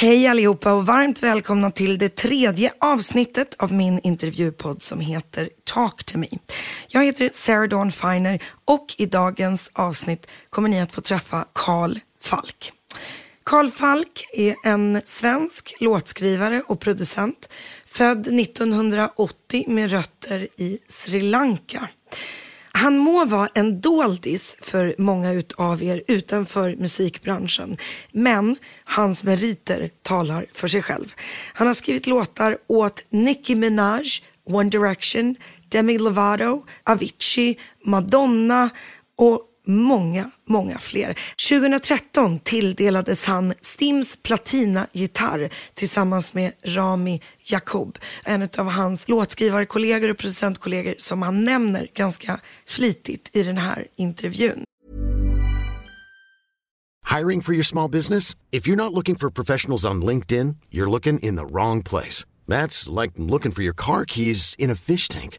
Hej allihopa och varmt välkomna till det tredje avsnittet av min intervjupodd som heter Talk to me. Jag heter Sarah Dawn Finer och i dagens avsnitt kommer ni att få träffa Karl Falk. Karl Falk är en svensk låtskrivare och producent född 1980 med rötter i Sri Lanka. Han må vara en doldis för många av er utanför musikbranschen, men hans meriter talar för sig själv. Han har skrivit låtar åt Nicki Minaj, One Direction, Demi Lovato, Avicii, Madonna och många, många fler. 2013 tilldelades han Stims platina-gitarr tillsammans med Rami Jacob, en av hans låtskrivarkollegor och producentkollegor som han nämner ganska flitigt i den här intervjun. Hiring for your small business? If you're not looking for professionals on LinkedIn, you're looking in the wrong place. That's like looking for your car keys in a fish tank.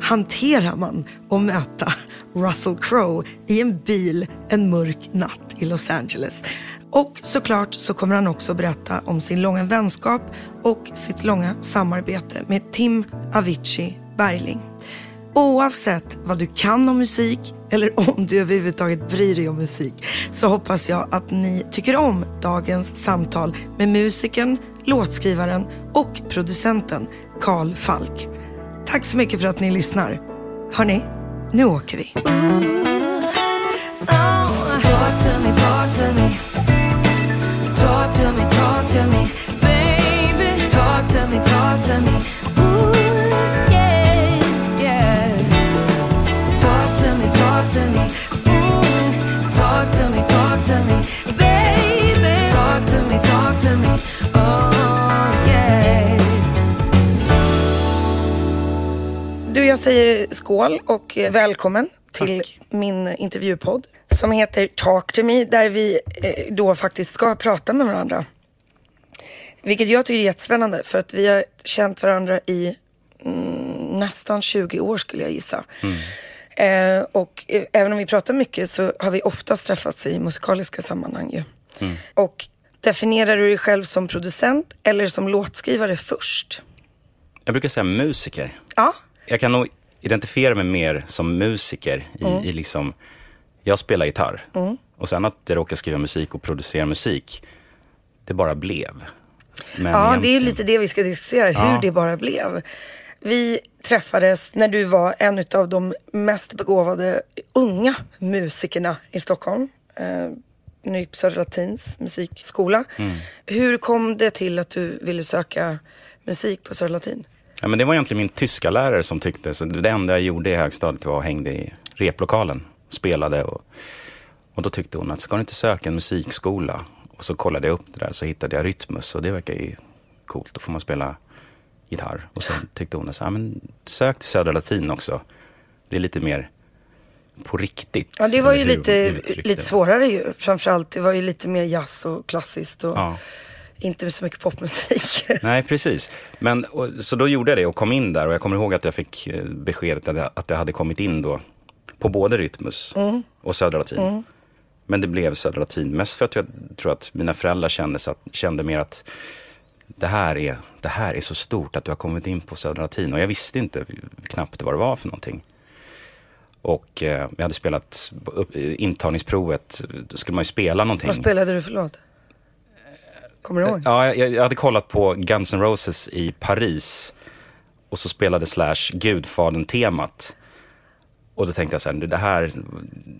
hanterar man att möta Russell Crowe i en bil en mörk natt i Los Angeles? Och såklart så kommer han också berätta om sin långa vänskap och sitt långa samarbete med Tim Avicii Bergling. Oavsett vad du kan om musik eller om du överhuvudtaget bryr dig om musik så hoppas jag att ni tycker om dagens samtal med musikern, låtskrivaren och producenten Carl Falk. Tack så mycket för att ni lyssnar. Hörni, nu åker vi. Talk to me, talk to me. Skål och eh, välkommen till Tack. min intervjupodd som heter Talk to me där vi eh, då faktiskt ska prata med varandra. Vilket jag tycker är jättespännande för att vi har känt varandra i mm, nästan 20 år skulle jag gissa. Eh, och eh, även om vi pratar mycket så har vi oftast träffats i musikaliska sammanhang ju. Och definierar du dig själv som producent eller som låtskrivare först? Jag brukar säga musiker. Ja, Jag kan nog identifiera mig mer som musiker i, Mm. i liksom, jag spelar gitarr. Och sen att jag råkar skriva musik och producera musik, det bara blev. Men Ja, det är egentligen- lite det vi ska diskutera, hur Ja. det bara blev. Vi träffades när du var en av de mest begåvade unga musikerna i Stockholm. Eh, när du gick på Södra Latins musikskola. Mm. Hur kom det till att du ville söka musik på Södra Latin? Ja, men det var egentligen min tyska lärare som tyckte, så det enda jag gjorde i högstadiet var att hängde i replokalen, spelade och, och då tyckte hon att ska du inte söka en musikskola? Och så kollade jag upp det där så hittade jag Rytmus och det verkar ju coolt, då får man spela gitarr. Och sen tyckte hon att så, här, men sök till Södra Latin också, det är lite mer på riktigt. Ja, det var ju lite, lite svårare ju. Framförallt, det var ju lite mer jazz och klassiskt och Ja. Inte så mycket popmusik. Nej, precis. Men, och, så då gjorde jag det och kom in där och jag kommer ihåg att jag fick eh, beskedet att jag, att jag hade kommit in då på både Rytmus och Södra Latin. Men det blev Södra Latin mest för att jag tror att mina föräldrar kände, att, kände mer att det här, är, det här är så stort att du har kommit in på Södra Latin. Och jag visste inte knappt vad det var för någonting. Och eh, jag hade spelat upp, intagningsprovet, då skulle man ju spela någonting. Vad spelade du för låt? Kommer du ihåg? Ja, jag, jag hade kollat på Guns N' Roses i Paris. Och så spelade Slash Gudfadern-temat. Och då tänkte jag så här, det här,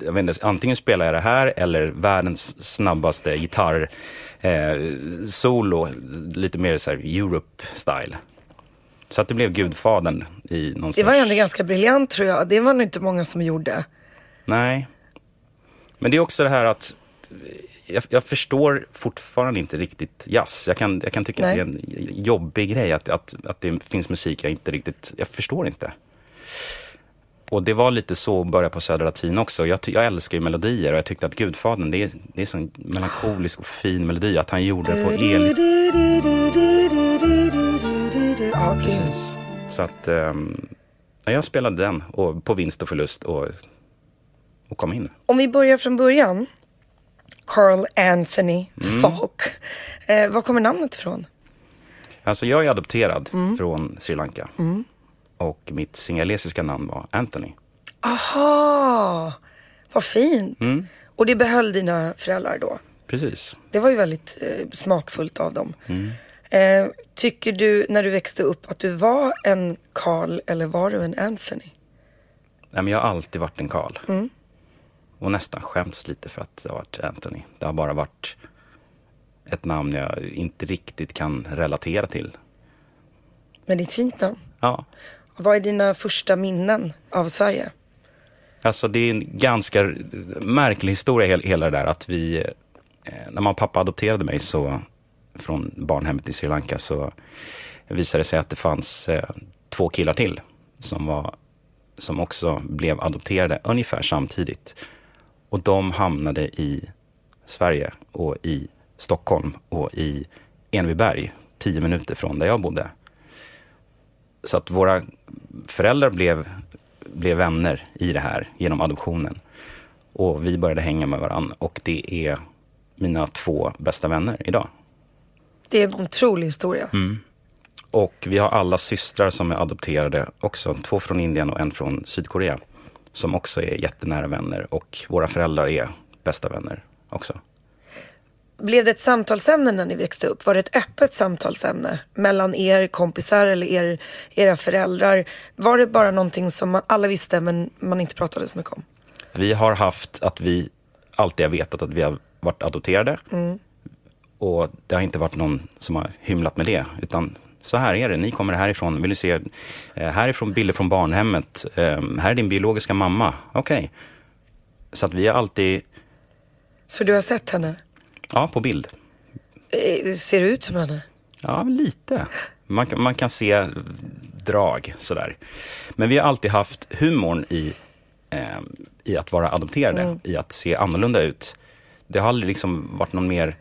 jag vet inte, antingen spelar jag det här eller världens snabbaste gitarr eh, solo, lite mer så här Europe-style. Så att det blev Gudfadern i någon Det var ändå ganska briljant tror jag. Det var nog inte många som gjorde. Nej. Men det är också det här att jag, jag förstår fortfarande inte riktigt jazz. Jag kan, jag kan tycka Nej. att det är en jobbig grej att, att, att det finns musik jag inte riktigt, jag förstår inte. Och det var lite så att börja på Södra Latin också. Jag, jag älskar ju melodier och jag tyckte att Gudfadern, det är, det är så en melankolisk och fin melodi. Att han gjorde det på el... Ja, precis. Så att ja, jag spelade den och på vinst och förlust och, och kom in. Om vi börjar från början. Carl Anthony Mm. Falk. Eh, var kommer namnet ifrån? Alltså jag är adopterad från Sri Lanka. Och mitt singalesiska namn var Anthony. Aha, vad fint. Mm. Och det behöll dina föräldrar då? Precis. Det var ju väldigt eh, smakfullt av dem. Mm. Eh, tycker du när du växte upp att du var en Carl eller var du en Anthony? Nej, men jag har alltid varit en Karl. Och nästan skämts lite för att jag har varit Anthony. Det har bara varit ett namn jag inte riktigt kan relatera till. Men det är ett fint namn. Ja, Vad är dina första minnen av Sverige? Alltså det är en ganska märklig historia hel- hela det där att vi, eh, när mamma och pappa adopterade mig så, från barnhemmet i Sri Lanka så visade det sig att det fanns eh, två killar till som, var, som också blev adopterade ungefär samtidigt. Och de hamnade i Sverige och i Stockholm och i Enebyberg, tio minuter från där jag bodde. Så att våra föräldrar blev, blev vänner i det här genom adoptionen. Och vi började hänga med varandra och det är mina två bästa vänner idag. Det är en otrolig historia. Mm. Och vi har alla systrar som är adopterade också. Två från Indien och en från Sydkorea. Som också är jättenära vänner och våra föräldrar är bästa vänner också. Blev det ett samtalsämne när ni växte upp? Var det ett öppet samtalsämne mellan er kompisar eller er, era föräldrar? Var det bara någonting som man, alla visste men man inte pratade så mycket om? Vi har haft att vi alltid har vetat att vi har varit adopterade. Och det har inte varit någon som har hymlat med det. Utan så här är det, ni kommer härifrån. Vill du se eh, härifrån bilder från barnhemmet? Eh, här är din biologiska mamma. Okej. Så att vi har alltid, Så du har sett henne? ja på bild. Eh, Ser du ut som henne? Ja, lite. Man, kan- man kan se drag sådär. Men vi har alltid haft humorn i, eh, i att vara adopterade, i att se annorlunda ut. Det har aldrig liksom varit någon mer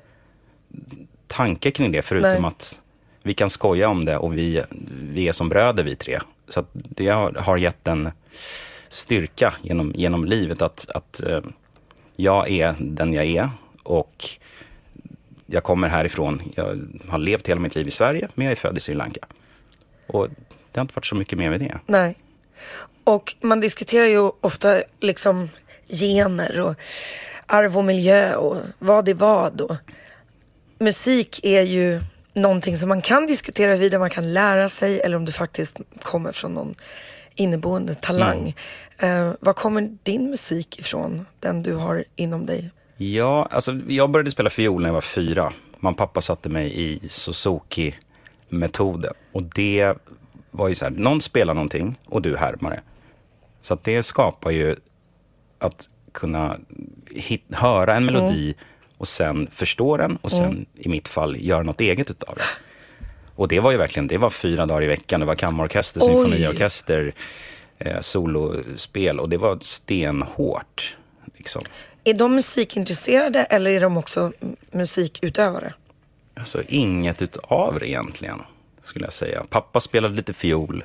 tanke kring det, förutom Nej. att vi kan skoja om det och vi, vi är som bröder vi tre. Så att det har, har gett en styrka genom, genom livet att, att eh, jag är den jag är och jag kommer härifrån. Jag har levt hela mitt liv i Sverige, men jag är född i Sri Lanka. Och det har inte varit så mycket mer med det. Nej. Och man diskuterar ju ofta liksom gener och arv och miljö och vad är vad. Och musik är ju någonting som man kan diskutera huruvida man kan lära sig eller om det faktiskt kommer från någon inneboende talang. Eh, var kommer din musik ifrån? Den du har inom dig? Ja, alltså jag började spela fiol när jag var fyra. Mamma pappa satte mig i Suzuki-metoden. Och det var ju så här, någon spelar någonting och du härmar det. Så att det skapar ju att kunna hit, höra en melodi och sen förstå den och sen i mitt fall göra något eget utav det. Och det var ju verkligen, det var fyra dagar i veckan. Det var kammarorkester, Oj. symfoniorkester, eh, solospel och det var stenhårt. Liksom. Är de musikintresserade eller är de också musikutövare? Alltså inget utav det egentligen, skulle jag säga. Pappa spelade lite fiol,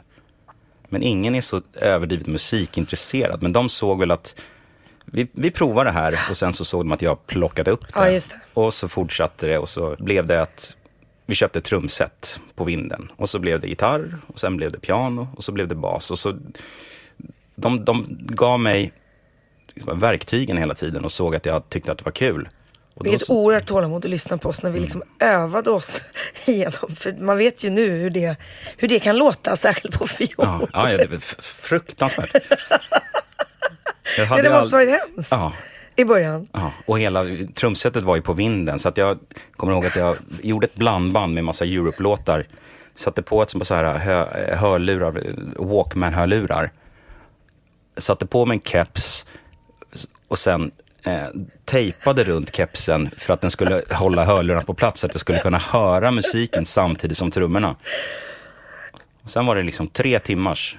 men ingen är så överdrivet musikintresserad. Men de såg väl att vi, vi provar det här och sen så såg de att jag plockade upp det. Ja, det. Och så fortsatte det och så blev det att vi köpte trumset på vinden. Och så blev det gitarr och sen blev det piano och så blev det bas. Och så, de, de gav mig verktygen hela tiden och såg att jag tyckte att det var kul. Och då Vilket så- oerhört tålamod att lyssna på oss när vi liksom övade oss igenom. För man vet ju nu hur det, hur det kan låta, särskilt på fiol. Ja, ja, det f- fruktansvärt. Jag hade det måste aldrig- varit hemskt Ja, i början. ja, och hela trumsetet var ju på vinden. Så att jag kommer ihåg att jag gjorde ett blandband med massa Europe-låtar. Satte på ett sånt så här hö, hörlurar, Walkman-hörlurar. Satte på mig en keps och sen eh, tejpade runt kepsen för att den skulle hålla hörlurarna på plats, så att jag skulle kunna höra musiken samtidigt som trummorna. Och sen var det liksom tre timmars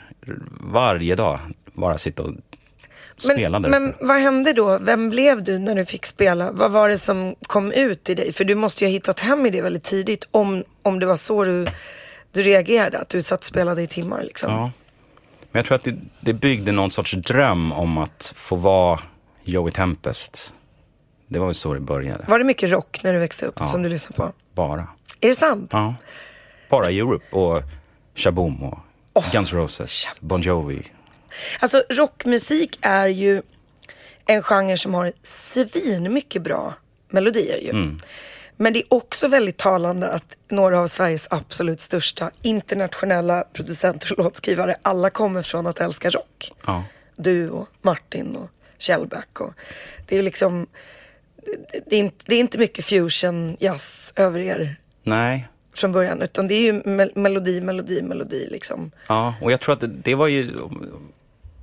varje dag, bara sitta och spela där Men uppe. vad hände då? Vem blev du när du fick spela? Vad var det som kom ut i dig? För du måste ju ha hittat hem i det väldigt tidigt om, om det var så du, du reagerade, att du satt och spelade i timmar liksom. Ja. Men jag tror att det, det byggde någon sorts dröm om att få vara Joey Tempest. Det var väl så det började, Var det mycket rock när du växte upp Ja. som du lyssnade på? bara. Är det sant? Ja. Bara Europe och Shaboom och Guns N' Roses, Bon Jovi. Alltså rockmusik är ju en genre som har svin mycket bra melodier ju. Mm. Men det är också väldigt talande att några av Sveriges absolut största internationella producenter och låtskrivare, alla kommer från att älska rock. Ja. Du och Martin och Kjellback och det är liksom, det- är inte, det är inte mycket fusion jazz över er Nej, från början utan det är ju mel- melodi, melodi, melodi liksom. Ja, och jag tror att det, det var ju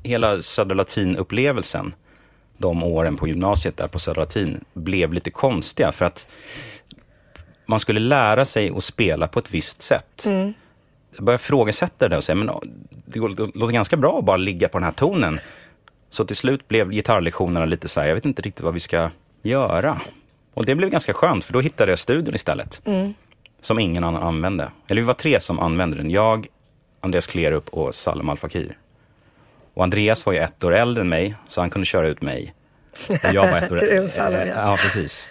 hela Södra Latin-upplevelsen de åren på gymnasiet där på Södra Latin blev lite konstiga för att man skulle lära sig att spela på ett visst sätt. Jag började ifrågasätta det och säga, men det låter ganska bra att bara ligga på den här tonen. Så till slut blev gitarrlektionerna lite så här, jag vet inte riktigt vad vi ska göra. Och det blev ganska skönt, för då hittade jag studion istället. Som ingen annan använde. Eller vi var tre som använde den. Jag, Andreas Klerup och Salem Al Fakir. Och Andreas var ju ett år äldre än mig, så han kunde köra ut mig. Och jag var ett år en Salem, ja. Precis.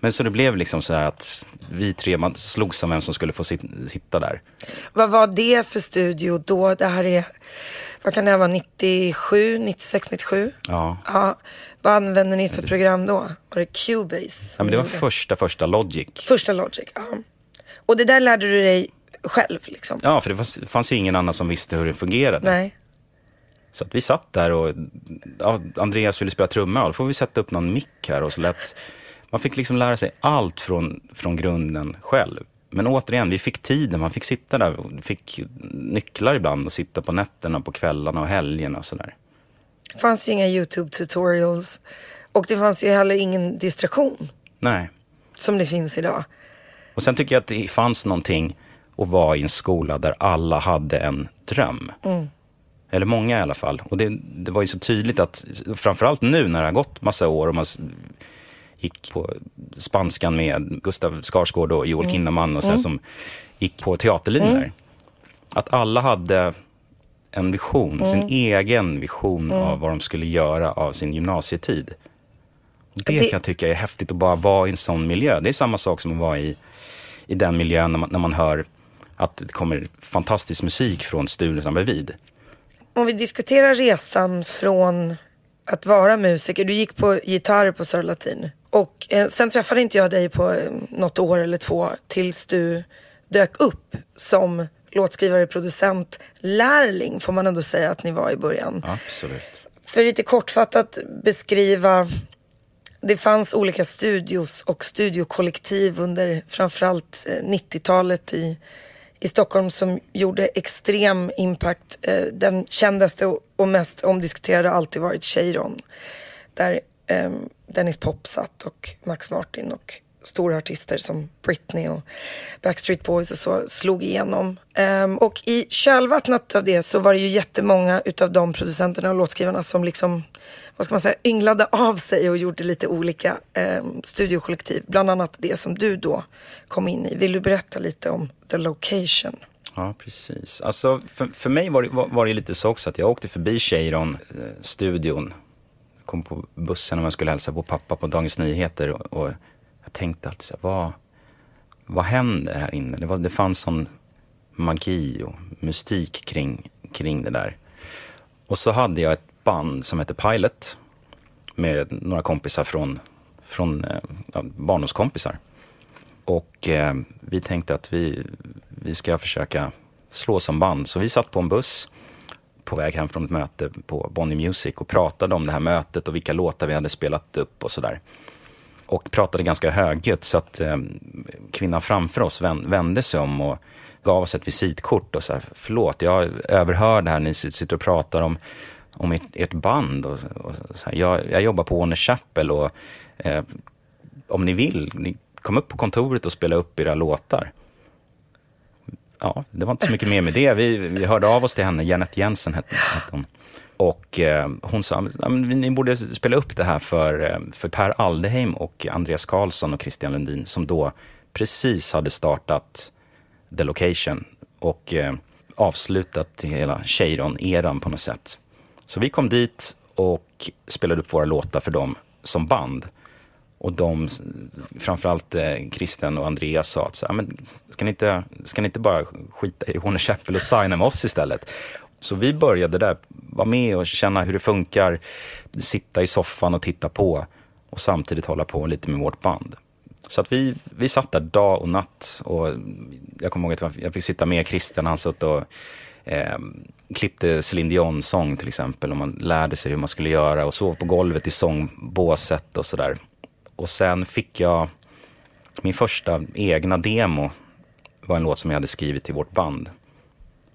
Men så det blev liksom så här att vi tre, man slogs om vem som skulle få sit, sitta där. Vad var det för studio då? Det här är, vad kan det här vara, 97, 96, 97? Ja. Ja. Vad använde ni för program då? Var det Cubase? ja men det var första, första Logic. Första Logic, ja. Och det där lärde du dig själv liksom? Ja, för det fanns, fanns ju ingen annan som visste hur det fungerade. Nej. Så att vi satt där och ja, Andreas ville spela trumma, då får vi sätta upp någon mick här och så lät Man fick liksom lära sig allt från, från grunden själv. Men återigen, vi fick tiden, man fick sitta där och fick nycklar ibland och sitta på nätterna, på kvällarna och helgerna och sådär. Det fanns ju inga YouTube tutorials. Och det fanns ju heller ingen distraktion Nej. som det finns idag. Och sen tycker jag att det fanns någonting att vara i en skola där alla hade en dröm. Eller många i alla fall. Och det, det var ju så tydligt att, framförallt nu när det har gått massa år och man gick på spanskan med Gustav Skarsgård och Joel Kinnaman och så här, som gick på teaterlinjen där. Att alla hade en vision, sin egen vision av vad de skulle göra av sin gymnasietid. Det, Det- kan jag tycka är häftigt att bara vara i en sån miljö. Det är samma sak som att vara i, i den miljön när man, när man hör att det kommer fantastisk musik från studion bredvid. Om vi diskuterar resan från att vara musiker. Du gick på gitarr på Södra Latin. Och eh, sen träffade inte jag dig på eh, något år eller två tills du dök upp som låtskrivare, producent, lärling får man ändå säga att ni var i början. Absolut. För lite kortfattat beskriva. Det fanns olika studios och studiokollektiv under framförallt eh, 90-talet i, i Stockholm som gjorde extrem impact. Eh, Den kändaste och- och mest omdiskuterade har alltid varit Cheiron. Där eh, Dennis Pop satt och Max Martin och stora artister som Britney och Backstreet Boys och så slog igenom. Ehm, och i kölvattnet av det så var det ju jättemånga utav de producenterna och låtskrivarna som liksom, vad ska man säga, ynglade av sig och gjorde lite olika eh, studiokollektiv. Bland annat det som du då kom in i. Vill du berätta lite om The Location? Ja, precis. Alltså, för, för mig var det, var, var det lite så också att jag åkte förbi Cheiron-studion. Eh, kom på bussen om jag skulle hälsa på pappa på Dagens Nyheter. Och, och jag tänkte alltid så här, vad, vad händer här inne? Det, var, det fanns sån magi och mystik kring, kring det där. Och så hade jag ett band som hette Pilot. Med några kompisar från, från eh, ja, barndomskompisar. Och eh, vi tänkte att vi, vi ska försöka slå som band. Så vi satt på en buss på väg hem från ett möte på Bonnie Music och pratade om det här mötet och vilka låtar vi hade spelat upp och sådär. Och pratade ganska högljutt så att eh, kvinnan framför oss vände sig om och gav oss ett visitkort och så här, förlåt, jag överhör det här, ni sitter och pratar om om ert, ert band. Och, och så här, jag, jag jobbar på Warner Chapel och eh, om ni vill, ni kom upp på kontoret och spela upp era låtar. Ja, det var inte så mycket mer med det. Vi, vi hörde av oss till henne, Janet Jensen hette, hette hon. Och eh, hon sa, ni borde spela upp det här för, eh, för Per Aldeheim och Andreas Karlsson och Christian Lundin som då precis hade startat The Location och eh, avslutat hela Cheiron-eran på något sätt. Så vi kom dit och spelade upp våra låtar för dem som band. Och de, framförallt eh, Kristen och Andreas sa att så, här, men ska, ni inte, ska ni inte bara skita i Warner Chapel och signa med oss istället? Så vi började där, vara med och känna hur det funkar, sitta i soffan och titta på och samtidigt hålla på lite med vårt band. Så att vi, vi satt där dag och natt och jag kommer ihåg att jag fick sitta med Christian, han satt och eh, klippte Céline Dion-sång till exempel och man lärde sig hur man skulle göra och sov på golvet i sångbåset och sådär. Och sen fick jag min första egna demo var en låt som jag hade skrivit till vårt band.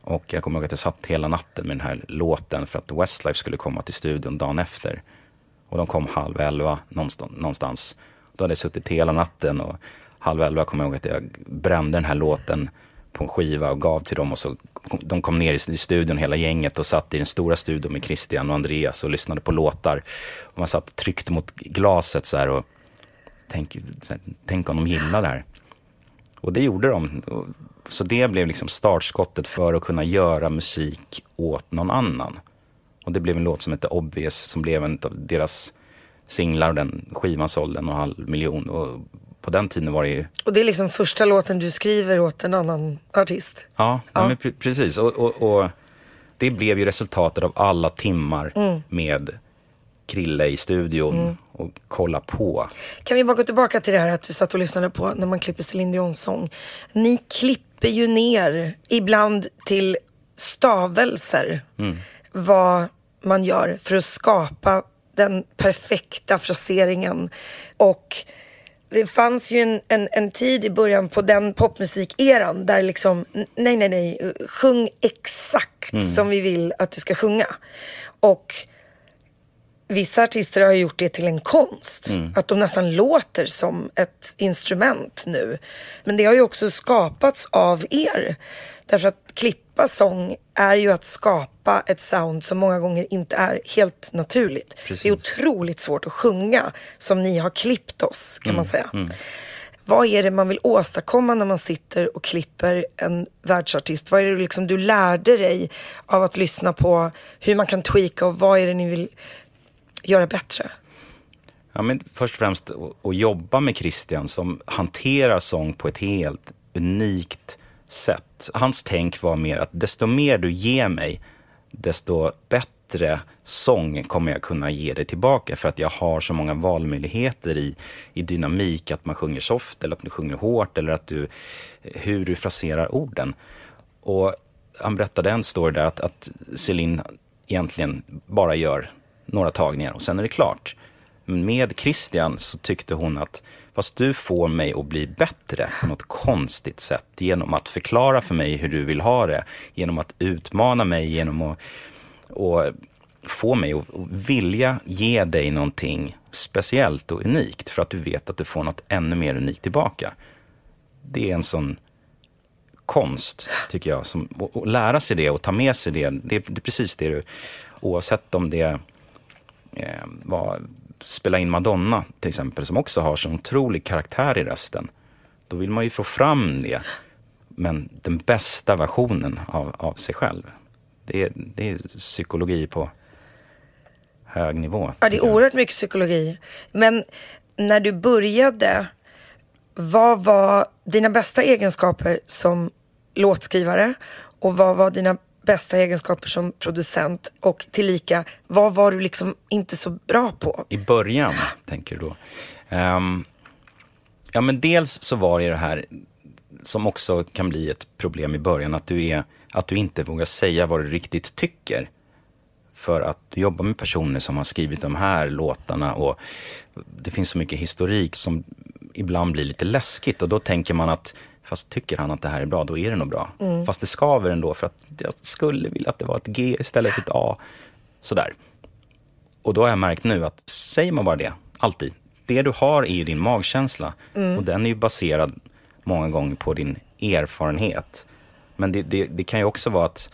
Och jag kommer ihåg att jag satt hela natten med den här låten för att Westlife skulle komma till studion dagen efter. Och de kom halv elva någonstans. Då hade jag suttit hela natten och halv elva kommer jag ihåg att jag brände den här låten på en skiva och gav till dem och så de kom ner i, studion hela gänget och satt i den stora studion med Christian och Andreas och lyssnade på låtar. Och man satt tryckt mot glaset så här och tänk, så här, tänk om de gillar det här. Och det gjorde de. Så det blev liksom startskottet för att kunna göra musik åt någon annan. Och det blev en låt som hette Obvious som blev en av deras singlar och den skivan sålde en och en halv miljon. Och på den tiden var det ju, Och det är liksom första låten du skriver åt en annan artist. ja, ja. Men pre- precis. Och, och, och det blev ju resultatet av alla timmar med Krille i studion och kolla på. Kan vi bara gå tillbaka till det här att du satt och lyssnade på när man klipper Céline Dion-sång. Ni klipper ju ner ibland till stavelser vad man gör för att skapa den perfekta fraseringen. Och det fanns ju en, en, en tid i början på den popmusikeran där liksom, nej, nej, nej, sjung exakt som vi vill att du ska sjunga. Och vissa artister har gjort det till en konst. Att de nästan låter som ett instrument nu. Men det har ju också skapats av er. Därför att klippa sång är ju att skapa ett sound som många gånger inte är helt naturligt. Precis. Det är otroligt svårt att sjunga som ni har klippt oss kan man säga. Vad är det man vill åstadkomma när man sitter och klipper en världsartist? Vad är det liksom du lärde dig av att lyssna på hur man kan tweaka och vad är det ni vill göra bättre? Ja, men först och främst att- att jobba med Christian som hanterar sång på ett helt unikt sätt. Hans tänk var mer att desto mer du ger mig, desto bättre sång kommer jag kunna ge dig tillbaka för att jag har så många valmöjligheter i, i dynamik, att man sjunger soft eller att du sjunger hårt eller att du, hur du fraserar orden. Och han berättade en story där att, att Celine egentligen bara gör några tagningar och sen är det klart. Men med Christian så tyckte hon att fast du får mig att bli bättre på något konstigt sätt genom att förklara för mig hur du vill ha det, genom att utmana mig, genom att och få mig att vilja ge dig någonting speciellt och unikt för att du vet att du får något ännu mer unikt tillbaka. Det är en sån konst, tycker jag. Som, och, och lära sig det och ta med sig det. Det, är- det är precis det du, oavsett om det eh, var spela in Madonna till exempel, som också har så otrolig karaktär i rösten. Då vill man ju få fram det, men den bästa versionen av, av sig själv. Det är, det är psykologi på hög nivå. Ja, det är oerhört mycket psykologi. Men när du började, vad var dina bästa egenskaper som låtskrivare och vad var dina bästa egenskaper som producent och tillika, vad var du liksom inte så bra på? I början, tänker du då? Um, ja, men dels så var det det här som också kan bli ett problem i början, att du, är, att du inte vågar säga vad du riktigt tycker. För att du jobbar med personer som har skrivit de här låtarna och det finns så mycket historik som ibland blir lite läskigt och då tänker man att fast tycker han att det här är bra, då är det nog bra. Fast det skaver ändå för att jag skulle vilja att det var ett G istället för ett A. sådär. Och då har jag märkt nu att säger man bara det, alltid. Det du har är ju din magkänsla och den är ju baserad många gånger på din erfarenhet. Men det, det, det kan ju också vara att,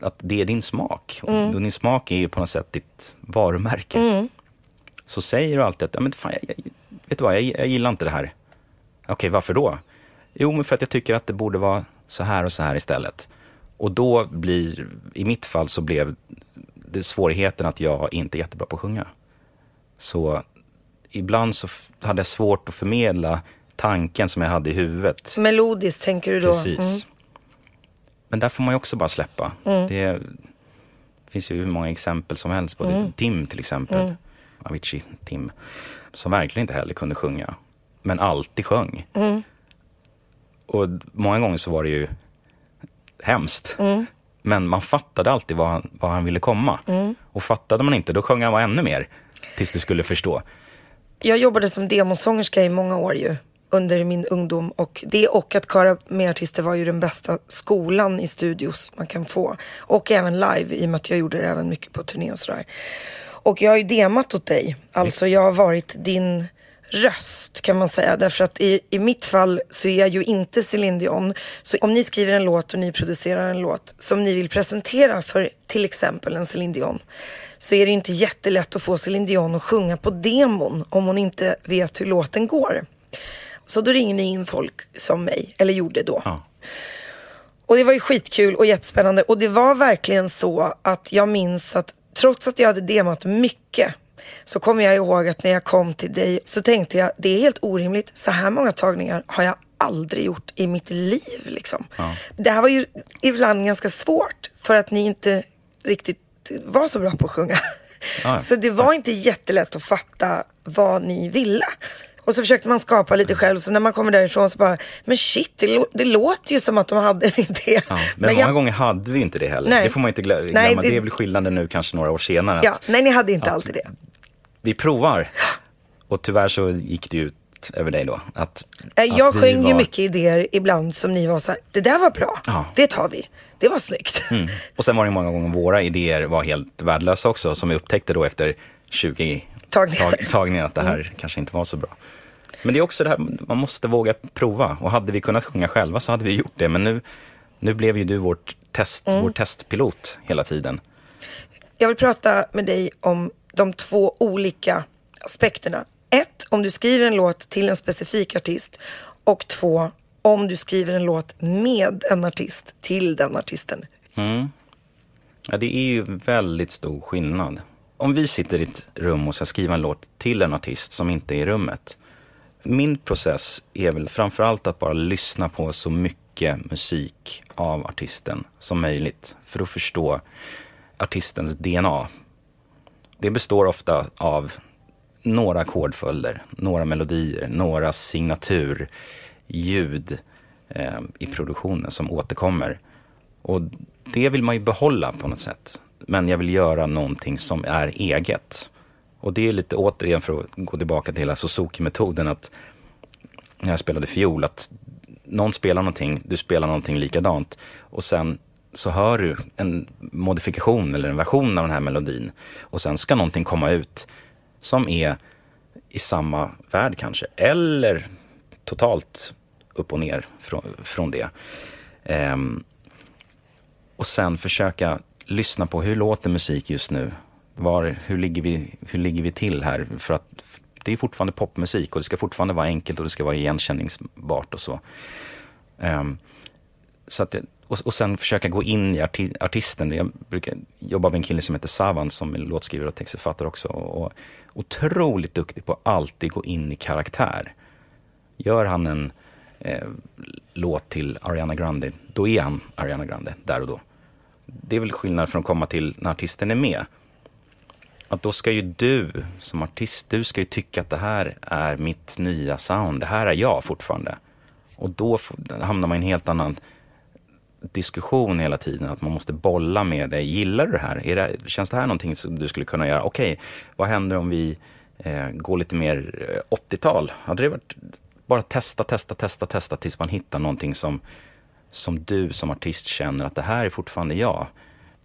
att det är din smak. Och din smak är ju på något sätt ditt varumärke. Så säger du alltid att, ja, men fan, jag, jag, vet du vad, jag, jag gillar inte det här. Okej, varför då? Jo, men för att jag tycker att det borde vara så här och så här istället. Och då blir, i mitt fall så blev det svårigheten att jag inte är jättebra på att sjunga. Så ibland så hade jag svårt att förmedla tanken som jag hade i huvudet. Melodiskt tänker du då? Precis. Mm. Men där får man ju också bara släppa. Det finns ju hur många exempel som helst. Både Tim till exempel, Avicii Tim, som verkligen inte heller kunde sjunga. Men alltid sjöng. Och många gånger så var det ju hemskt. Men man fattade alltid var han, var han ville komma. Och fattade man inte, då sjöng han bara ännu mer. Tills du skulle förstå. Jag jobbade som demosångerska i många år ju. Under min ungdom. Och det och att köra med artister var ju den bästa skolan i studios man kan få. Och även live i och med att jag gjorde det även mycket på turné och sådär. Och jag har ju demat åt dig. Alltså jag har varit din röst kan man säga. Därför att i, i mitt fall så är jag ju inte Céline Dion. Så om ni skriver en låt och ni producerar en låt som ni vill presentera för till exempel en Céline Dion. Så är det inte jättelätt att få Céline Dion att sjunga på demon om hon inte vet hur låten går. Så då ringer ni in folk som mig, eller gjorde då. Ja. Och det var ju skitkul och jättespännande. Och det var verkligen så att jag minns att trots att jag hade demat mycket så kommer jag ihåg att när jag kom till dig så tänkte jag det är helt orimligt. Så här många tagningar har jag aldrig gjort i mitt liv. Liksom. Det här var ju ibland ganska svårt för att ni inte riktigt var så bra på att sjunga. Ja. Så det var inte jättelätt att fatta vad ni ville. Och så försökte man skapa lite själv, så när man kommer därifrån så bara, men shit, det, lå- det låter ju som att de hade en idé. Ja, men, många jag- gånger hade vi inte det heller. Nej. Det får man inte glö- glömma. Nej, det... det- är väl skillnaden nu kanske några år senare. Att Ja, nej, ni hade inte alls det. Vi provar. Och tyvärr så gick det ut över dig då. Att, Eh, Jag att sjöng ju var- mycket idéer ibland som ni var så här, det där var bra, Ja. det tar vi, det var snyggt. Mm. Och sen var det många gånger våra idéer var helt värdelösa också. Som vi upptäckte då efter 20 Tagningar. tag- tagningar att det här kanske inte var så bra. Men det är också det här, man måste våga prova. Och hade vi kunnat sjunga själva så hade vi gjort det. Men nu, nu blev ju du vårt test, Mm. vår testpilot hela tiden. Jag vill prata med dig om de två olika aspekterna. Ett, om du skriver en låt till en specifik artist. Och två, om du skriver en låt med en artist till den artisten. Mm. Ja, det är ju väldigt stor skillnad. Om vi sitter i ett rum och ska skriva en låt till en artist som inte är i rummet. Min process är väl framförallt att bara lyssna på så mycket musik av artisten som möjligt för att förstå artistens DNA. Det består ofta av några ackordföljder, några melodier, några signaturljud eh, i produktionen som återkommer. Och det vill man ju behålla på något sätt. Men jag vill göra någonting som är eget. Och det är lite återigen för att gå tillbaka till hela Suzuki-metoden att när jag spelade fiol att någon spelar någonting, du spelar någonting likadant och sen så hör du en modifikation eller en version av den här melodin och sen ska någonting komma ut som är i samma värld kanske, eller totalt upp och ner från, från det. Um, och sen försöka lyssna på hur låter musik just nu? Var, hur, ligger vi, hur ligger vi till här? För att det är fortfarande popmusik och det ska fortfarande vara enkelt och det ska vara igenkänningsbart och så. Um, så att, det- och, och sen försöka gå in i arti, artisten. Jag brukar jobba med en kille som heter Savan som är låtskrivare och textförfattare också. Och, och otroligt duktig på att alltid gå in i karaktär. Gör han en eh, låt till Ariana Grande, då är han Ariana Grande där och då. Det är väl skillnad från att komma till när artisten är med. Att då ska ju du som artist, du ska ju tycka att det här är mitt nya sound. Det här är jag fortfarande. Och då hamnar man i en helt annan diskussion hela tiden. Att man måste bolla med det. Gillar du det här? Är det känns det här någonting som du skulle kunna göra? Okej, vad händer om vi eh, går lite mer eh, 80-tal? Hade det varit bara testa, testa, testa, testa tills man hittar någonting som, som du som artist känner att det här är fortfarande jag.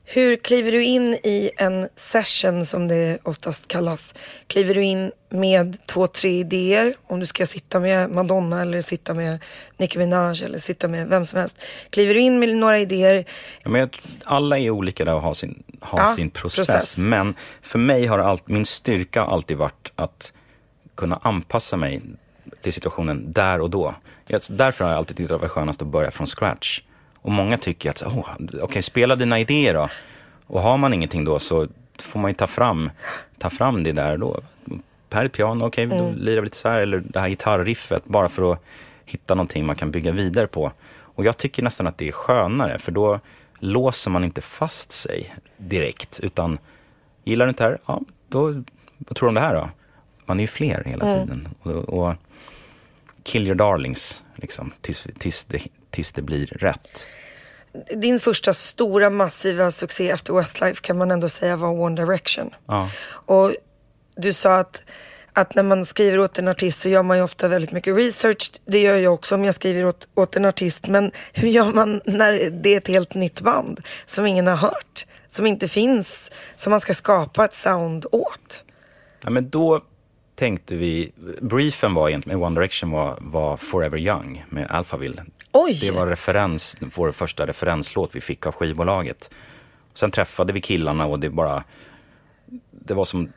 Hur kliver du in i en session som det oftast kallas? Kliver du in med två, tre idéer? Om du ska sitta med Madonna eller sitta med Nicki Minaj eller sitta med vem som helst. Kliver du in med några idéer? Ja, men jag, alla är olika där och har sin, har Ja, sin process. process. Men för mig har allt, min styrka alltid varit att kunna anpassa mig till situationen där och då. Jag, därför har jag alltid tyckt att det var skönast att börja från scratch. Och många tycker att, oh, okej, spela dina idéer då. Och har man ingenting då så får man ju ta fram, ta fram det där då. Här är piano, okej, då lirar vi lite så här. Eller det här gitarriffet, bara för att hitta någonting man kan bygga vidare på. Och jag tycker nästan att det är skönare, för då låser man inte fast sig direkt. Utan gillar du inte det här, ja, då, vad tror du om det här då? Man är ju fler hela tiden. Och, och kill your darlings, liksom, tills, tills, det, tills det blir rätt. Din första stora massiva succé efter Westlife kan man ändå säga var One Direction. Ja. Och du sa att, att när man skriver åt en artist så gör man ju ofta väldigt mycket research. Det gör jag också om jag skriver åt, åt en artist. Men hur gör man när det är ett helt nytt band som ingen har hört? Som inte finns, som man ska skapa ett sound åt? Ja, men då tänkte vi, briefen var egentligen, med One Direction var, var Forever Young med Alphaville. Oj! Det var referens, vår första referenslåt vi fick av skivbolaget. Sen träffade vi killarna och det bara, det var som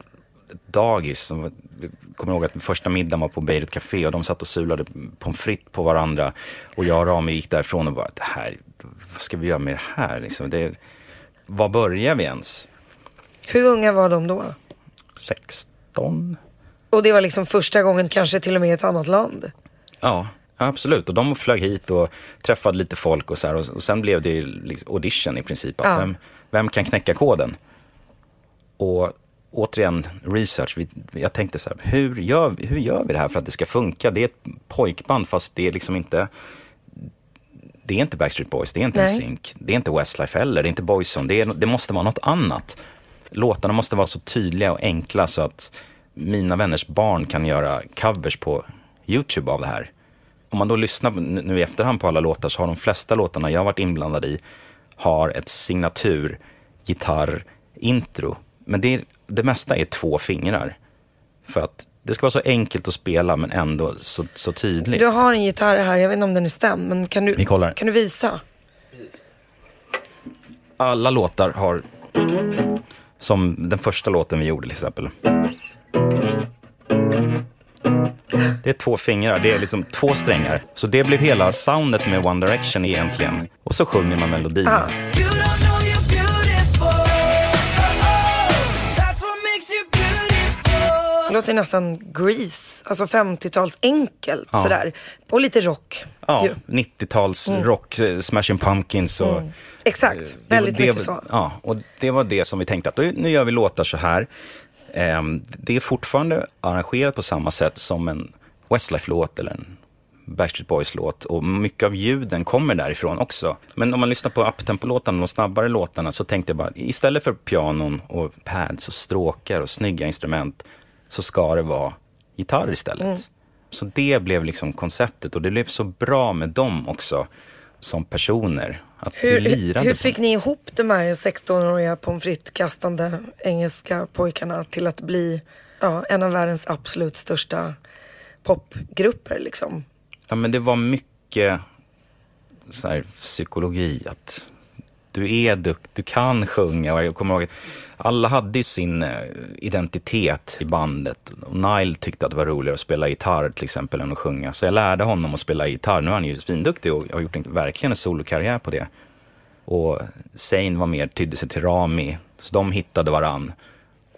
dagis. Som, jag kommer ihåg att första middagen var på Beirut Café och de satt och sulade pommes frites på varandra. Och jag och Rami gick därifrån och bara, det här, vad ska vi göra med det här? Liksom, det, var börjar vi ens? Hur unga var de då? 16? Och det var liksom första gången kanske till och med i ett annat land. Ja, absolut. Och de flög hit och träffade lite folk och så här. Och, och sen blev det ju liksom audition i princip. Att Ja. vem, vem kan knäcka koden? Och återigen, research. Vi, jag tänkte så här, hur gör, vi- hur gör vi det här för att det ska funka? Det är ett pojkband fast det är liksom inte det är inte Backstreet Boys, det är inte. NSYNC, det är inte Westlife heller, det är inte Boyzone, det, är, det måste vara något annat. Låtarna måste vara så tydliga och enkla så att mina vänners barn kan göra covers på YouTube av det här. Om man då lyssnar nu i efterhand på alla låtar så har de flesta låtarna jag varit inblandad i har ett signatur gitarr-intro. Men det, det mesta är två fingrar. För att det ska vara så enkelt att spela men ändå så, så tydligt. Du har en gitarr här, jag vet inte om den är stämd, men kan du, kan du visa? alla låtar har, som den första låten vi gjorde till exempel. Det är två fingrar, det är liksom två strängar. Så det blev hela soundet med One Direction egentligen. Och så sjunger man melodin. Ah. Det låter nästan Grease, alltså 50-tals enkelt Ja. sådär. Och lite rock. Ja, ju. 90-tals rock, eh, Smashing Pumpkins och... Exakt, Eh, det väldigt det, mycket så. Ja, och det var det som vi tänkte att nu gör vi låtar så här. Ehm, det är fortfarande arrangerat på samma sätt som en Westlife-låt eller en Backstreet Boys-låt. Och mycket av ljuden kommer därifrån också. Men om man lyssnar på uptempo-låtarna, de snabbare låtarna, så tänkte jag bara istället för pianon och pads och stråkar och snygga instrument så ska det vara gitarr istället. Mm. Så det blev liksom konceptet och det blev så bra med dem också som personer. Att Hur, hur på- fick ni ihop de här 16-åriga pommes frites-kastande engelska pojkarna till att bli ja, en av världens absolut största popgrupper liksom? Ja, men det var mycket så här, psykologi. Att du är dukt, du kan sjunga. Och jag kommer ihåg alla hade ju sin eh, identitet i bandet. Och Nile tyckte att det var roligare att spela gitarr till exempel än att sjunga. Så jag lärde honom att spela gitarr. Nu är han ju svinduktig och har gjort en, verkligen en solokarriär på det. Och Zayn var mer, tydde sig till Rami. Så de hittade varann.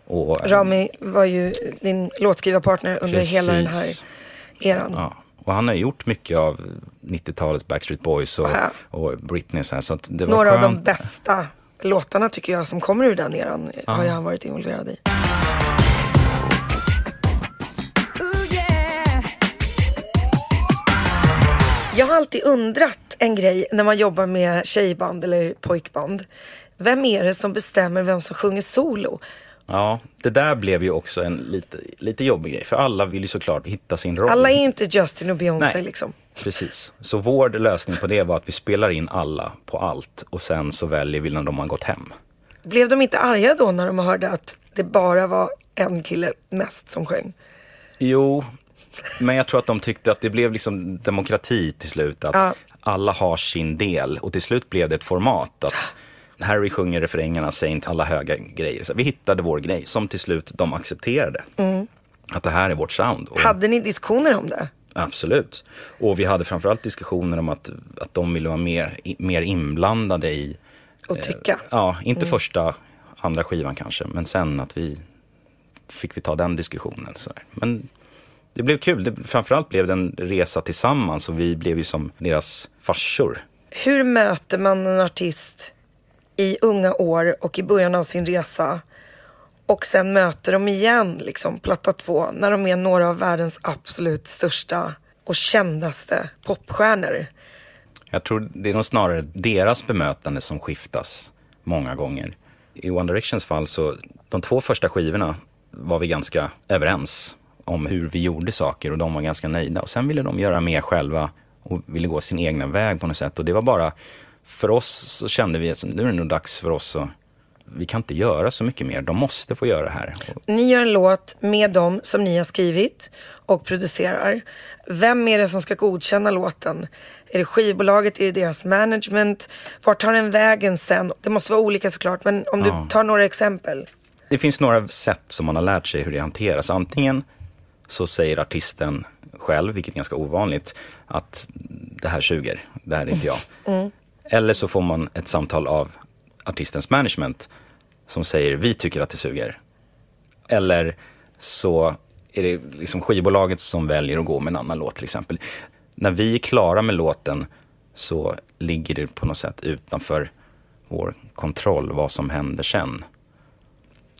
Och, Rami var ju din låtskrivarpartner under Precis. hela den här eran. Ja, och han har gjort mycket av 90-talets Backstreet Boys och, Ja. och Britney och så, här, så det var Några av skönt. de bästa låtarna tycker jag som kommer ur den eran har ju han varit involverad i. Jag har alltid undrat en grej när man jobbar med tjejband eller pojkband. Vem är det som bestämmer vem som sjunger solo? Ja, det där blev ju också en lite, lite jobbig grej, för alla vill ju såklart hitta sin roll. Alla är ju inte Justin och Beyoncé Nej. liksom. Precis. Så vår lösning på det var att vi spelar in alla på allt och sen så väljer vi när de har gått hem. Blev de inte arga då när de hörde att det bara var en kille mest som sjöng? Jo, men jag tror att de tyckte att det blev liksom demokrati till slut. Att Ja. alla har sin del. Och till slut blev det ett format. att Harry sjunger refrängerna, säger inte alla höga grejer. Så vi hittade vår grej som till slut de accepterade. Att det här är vårt sound. Och, Hade ni diskussioner om det? Absolut. Och vi hade framförallt diskussioner om att, att de ville vara mer, mer inblandade i Och tycka? Ja, inte första, andra skivan kanske, men sen att vi fick vi ta den diskussionen. Så där. Men det blev kul. Det, framförallt blev det en resa tillsammans och vi blev ju som deras farsor. Hur möter man en artist i unga år och i början av sin resa och sen möter de igen, liksom, platta två, när de är några av världens absolut största och kändaste popstjärnor. Jag tror det är nog snarare deras bemötande som skiftas många gånger. I One Directions fall så, de två första skivorna var vi ganska överens om hur vi gjorde saker och de var ganska nöjda. Och sen ville de göra mer själva och ville gå sin egna väg på något sätt. Och det var bara, för oss så kände vi att nu är det nog dags för oss att, vi kan inte göra så mycket mer, de måste få göra det här. Ni gör en låt med dem som ni har skrivit och producerar. Vem är det som ska godkänna låten? Är det skivbolaget? Är det deras management? Vart tar den vägen sen? Det måste vara olika såklart, men om Ja. du tar några exempel. Det finns några sätt som man har lärt sig hur det hanteras. Antingen så säger artisten själv, vilket är ganska ovanligt, att det här suger, det här är inte jag. Eller så får man ett samtal av artistens management som säger vi tycker att det suger. Eller så är det liksom skivbolaget som väljer att gå med en annan låt till exempel. När vi är klara med låten så ligger det på något sätt utanför vår kontroll vad som händer sen.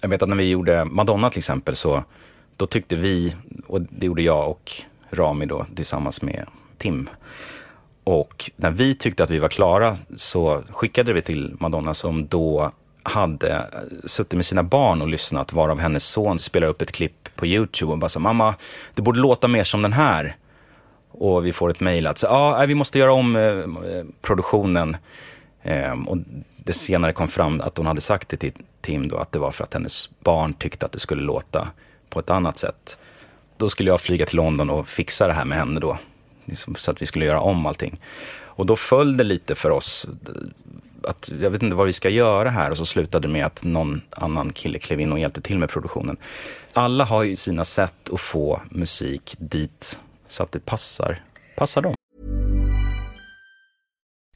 Jag vet att när vi gjorde Madonna till exempel så då tyckte vi, och det gjorde jag och Rami då tillsammans med Tim. Och när vi tyckte att vi var klara så skickade vi till Madonna som då hade eh, suttit med sina barn och lyssnat varav hennes son spelar upp ett klipp på Youtube och bara så mamma, det borde låta mer som den här. Och vi får ett mejl att ja, ah, vi måste göra om eh, eh produktionen. Eh, och det senare kom fram att hon hade sagt det till Tim då att det var för att hennes barn tyckte att det skulle låta på ett annat sätt. Då skulle jag flyga till London och fixa det här med henne då. Liksom, så att vi skulle göra om allting. Och då föll det lite för oss att jag vet inte vad vi ska göra här och så slutade det med att någon annan kille klev in och hjälpte till med produktionen. Alla har ju sina sätt att få musik dit så att det passar, passar dem.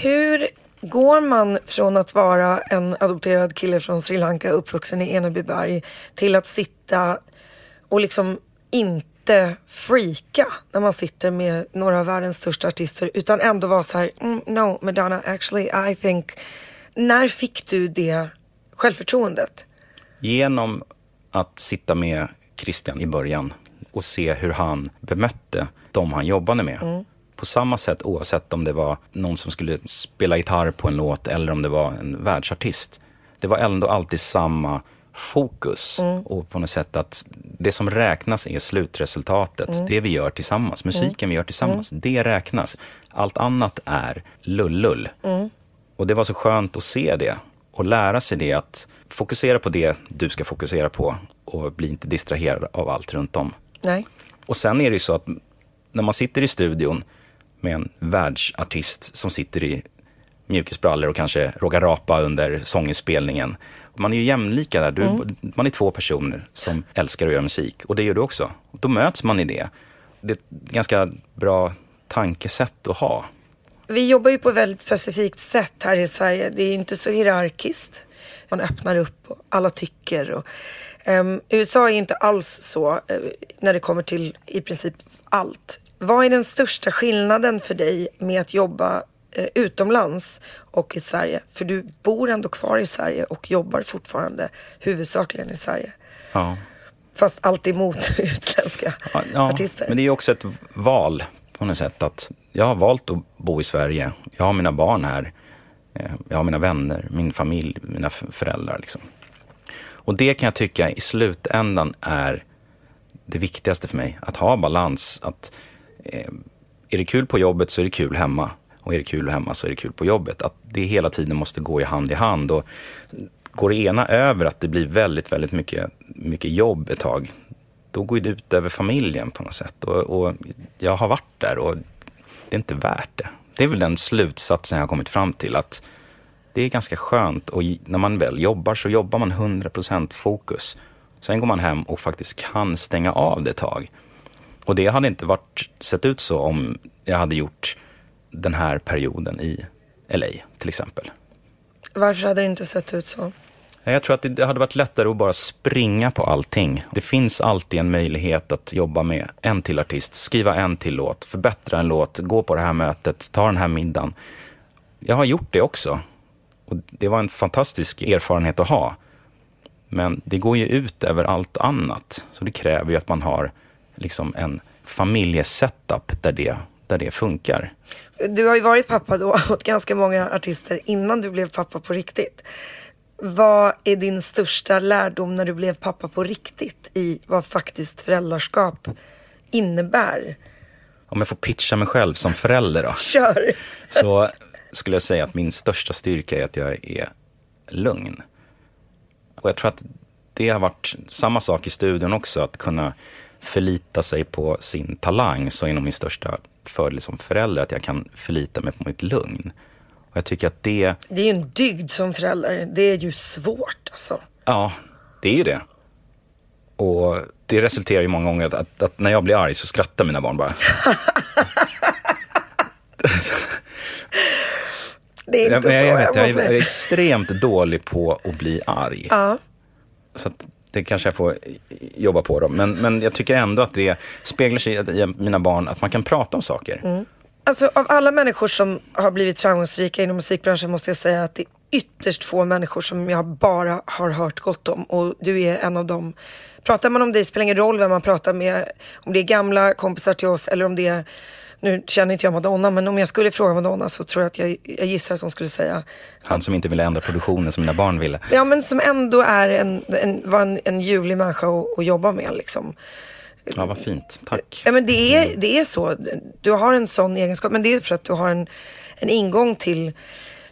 Hur går man från att vara en adopterad kille från Sri Lanka uppvuxen i Enebyberg till att sitta och liksom inte freaka när man sitter med några av världens största artister utan ändå vara så här, mm, no Madonna actually I think. När fick du det självförtroendet? Genom att sitta med Christian i början och se hur han bemötte de han jobbade med. På samma sätt oavsett om det var någon som skulle spela gitarr på en låt eller om det var en världsartist. Det var ändå alltid samma fokus och på något sätt att det som räknas är slutresultatet. Det vi gör tillsammans, musiken vi gör tillsammans, det räknas. Allt annat är lullull. Och det var så skönt att se det och lära sig det att fokusera på det du ska fokusera på och bli inte distraherad av allt runt om. Nej. Och sen är det ju så att när man sitter i studion med en världsartist som sitter i mjukisbrallor och kanske råkar rapa under sånginspelningen. Man är ju jämlika där. Du, Mm. Man är två personer som älskar att göra musik och det gör du också. Då möts man i det. Det är ett ganska bra tankesätt att ha. Vi jobbar ju på ett väldigt specifikt sätt här i Sverige. Det är inte så hierarkiskt. Man öppnar upp och alla tycker. Och, ehm, USA är inte alls så eh, när det kommer till i princip allt. Vad är den största skillnaden för dig med att jobba eh, utomlands och i Sverige? För du bor ändå kvar i Sverige och jobbar fortfarande huvudsakligen i Sverige. Ja. Fast alltid emot utländska Ja, ja, artister. Men det är också ett val på något sätt. att Jag har valt att bo i Sverige. Jag har mina barn här. Eh, Jag har mina vänner, min familj, mina föräldrar. Liksom. Och det kan jag tycka i slutändan är det viktigaste för mig. Att ha balans. Att, Eh, är det kul på jobbet så är det kul hemma. Och är det kul hemma så är det kul på jobbet. Att det hela tiden måste gå i hand i hand. Och går det ena över att det blir väldigt, väldigt mycket, mycket jobb ett tag, då går det ut över familjen på något sätt. Och, och jag har varit där och det är inte värt det. Det är väl den slutsatsen jag har kommit fram till. att Det är ganska skönt och när man väl jobbar så jobbar man 100% fokus. Sen går man hem och faktiskt kan stänga av det ett tag. Och det hade inte varit, sett ut så om jag hade gjort den här perioden i LA till exempel. Varför hade det inte sett ut så? Jag tror att det- hade varit lättare att bara springa på allting. Det finns alltid en möjlighet att jobba med en till artist, skriva en till låt, förbättra en låt, gå på det här mötet, ta den här middagen. Jag har gjort det också. Och det var en fantastisk erfarenhet att ha. Men det går ju ut över allt annat. Så det kräver ju att man har liksom en familjesetup där det, där det funkar. Du har ju varit pappa då åt ganska många artister innan du blev pappa på riktigt. Vad är din största lärdom när du blev pappa på riktigt i vad faktiskt föräldraskap innebär? Om jag får pitcha mig själv som förälder då. Kör! så skulle jag säga att min största styrka är att jag är lugn. Och jag tror att det har varit samma sak i studion också, att kunna förlita sig på sin talang. Så är nog min största fördel som förälder att jag kan förlita mig på mitt lugn. Och jag tycker att det, Det är ju en dygd som förälder. Det är ju svårt alltså. ja, det är ju det. Och det resulterar ju många gånger att, att, att när jag blir arg så skrattar mina barn bara. Det är Jag, inte jag, jag, så. vet, jag är extremt dålig på att bli arg. Ja. Så att det kanske jag får jobba på då. Men, men jag tycker ändå att det speglar sig i mina barn, att man kan prata om saker. Mm. Alltså av alla människor som har blivit framgångsrika inom musikbranschen måste jag säga att det är ytterst få människor som jag bara har hört gott om och du är en av dem. Pratar man om dig spelar ingen roll vem man pratar med, om det är gamla kompisar till oss eller om det är, nu känner inte jag Madonna men om jag skulle fråga Madonna så tror jag att jag, jag gissar att hon skulle säga Han som inte ville ändra produktionen som mina barn ville. Ja men som ändå är en, en, var en, en ljuvlig människa att, att jobba med liksom. Ja, vad fint. Tack. Ja men det är, det är så. Du har en sån egenskap. Men det är för att du har en, en ingång till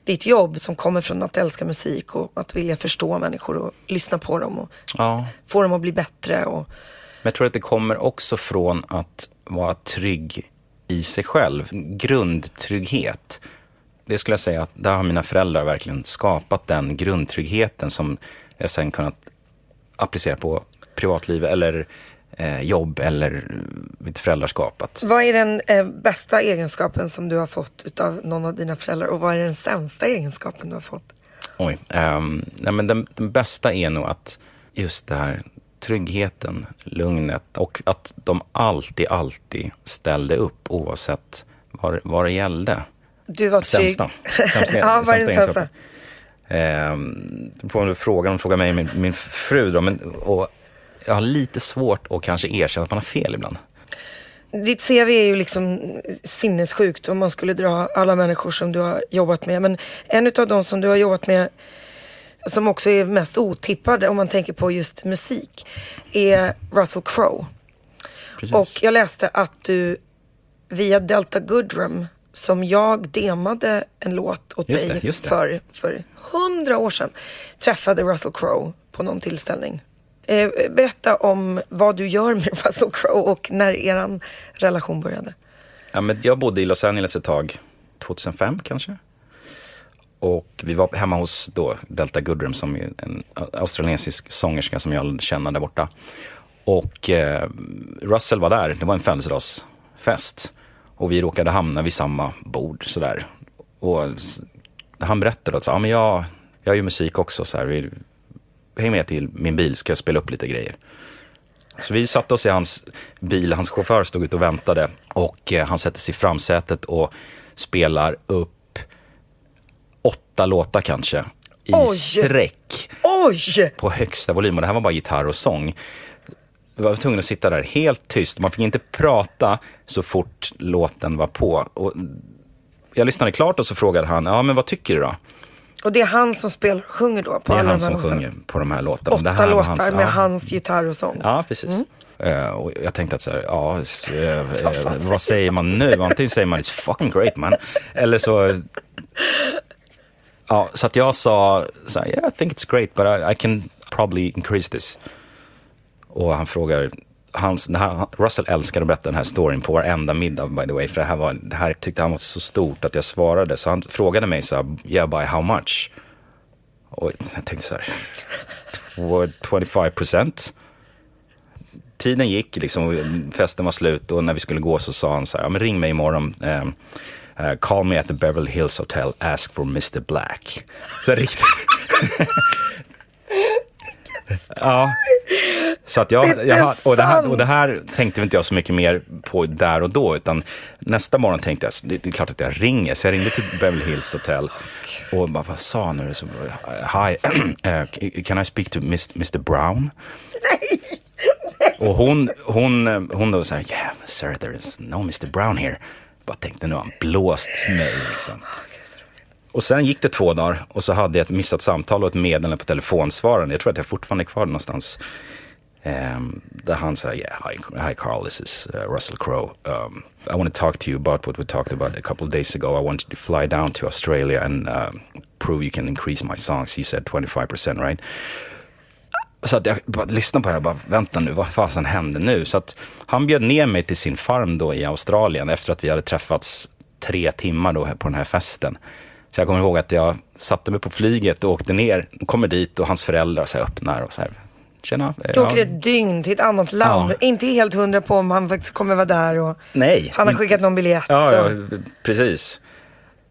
ditt jobb som kommer från att älska musik och att vilja förstå människor och lyssna på dem och Ja, få dem att bli bättre. Och, men jag tror att det kommer också från att vara trygg i sig själv. Grundtrygghet. Det skulle jag säga att där har mina föräldrar verkligen skapat den grundtryggheten som jag sen kunnat applicera på privatliv eller eh, jobb eller mitt föräldraskap. Att, vad är den eh, bästa egenskapen som du har fått utav någon av dina föräldrar och vad är den sämsta egenskapen du har fått? Oj. ehm, nej men den, den bästa är nog att just det här tryggheten, lugnet och att de alltid, alltid ställde upp oavsett vad, vad det gällde. Du var trygg. Sämsta. Sämsta, ja, vad är den sämsta sämsta? egenskapen. Ehm, det får man fråga, de frågar mig min, min fru då, men, och jag har lite svårt att kanske erkänna att man har fel ibland. Ditt CV är ju liksom sinnessjukt om man skulle dra alla människor som du har jobbat med. Men en utav de som du har jobbat med som också är mest otippade om man tänker på just musik är Russell Crowe. Precis. Och jag läste att du via Delta Goodrum som jag demade en låt åt Just dig det, det. för för hundra år sedan träffade Russell Crowe på någon tillställning. Eh, berätta om vad du gör med Russell Crowe och när eran relation började. Ja, men jag bodde i Los Angeles ett tag, 2005 kanske. Och vi var hemma hos då Delta Goodrum som är en australiensisk sångerska som jag känner där borta. Och eh, Russell var där, det var en födelsedagsfest. Och vi råkade hamna vid samma bord sådär. Och han berättade att så, ja, men jag, jag gör ju musik också, så här, vi, häng med till min bil, ska jag spela upp lite grejer. Så vi satte oss i hans bil, hans chaufför stod ute och väntade och eh, han sätter sig i framsätet och spelar upp åtta låtar kanske i Oj! sträck Oj! på högsta volym och det här var bara gitarr och sång. Jag var tvungen att sitta där helt tyst. Man fick inte prata så fort låten var på. Och jag lyssnade klart och så frågade han, ja men vad tycker du då? Och det är han som spelar sjunger då på Det är alla han som låtarna. sjunger på de här låtarna. Det Åtta här låtar hans- med ja. hans gitarr och sång. Ja, precis. Eh, och jag tänkte att så här, ja, eh, eh, vad säger man nu? Antingen säger man it's fucking great man. Eller så... Ja, så att jag sa så här, yeah, I think it's great but I, I can probably increase this. Och han frågar, hans, här, Russell älskar att berätta den här storyn på varenda middag by the way. För det här, var, det här tyckte han var så stort att jag svarade. Så han frågade mig så här, yeah by how much? Och jag tänkte så här, 25 procent tiden gick, liksom, och festen var slut och när vi skulle gå så sa han så här, ja, men ring mig imorgon. Eh, uh, call me at the Beverly Hills Hotel, ask for Mr Black. Så riktigt. ja. Så att jag, jag och, det här, och det här tänkte inte jag så mycket mer på där och då, utan nästa morgon tänkte jag, det, det är klart att jag ringer. Så jag ringde till Beverly Hills Hotel och bara, vad sa han nu? Så, Hi, uh, can I speak to Miss- Mr Brown? Och hon, hon, eh, hon då säger, yeah, sir, there is no Mr Brown here. Bara tänkte, nu har han blåst mig liksom. Och sen gick det två dagar och så hade jag ett missat samtal och ett meddelande på telefonsvararen. Jag tror att jag fortfarande är kvar någonstans. Um, där han sa, yeah, hi, hi Carl, this is uh, Russell Crowe. Um, I want to talk to you about what we talked about a couple of days ago. I want you to fly down to Australia and um, prove you can increase my songs. He said 25% right? Så att jag bara lyssnade på det här och bara, vänta nu, vad fasen hände nu? Så att han bjöd ner mig till sin farm då i Australien efter att vi hade träffats tre timmar då på den här festen. Så jag kommer ihåg att jag satte mig på flyget och åkte ner, kommer dit och hans föräldrar så här öppnar och så här, tjena. Du ja. åker ett dygn till ett annat land. Ja. Inte helt hundra på om han faktiskt kommer vara där och Nej. han har skickat någon biljett. Ja, ja, precis.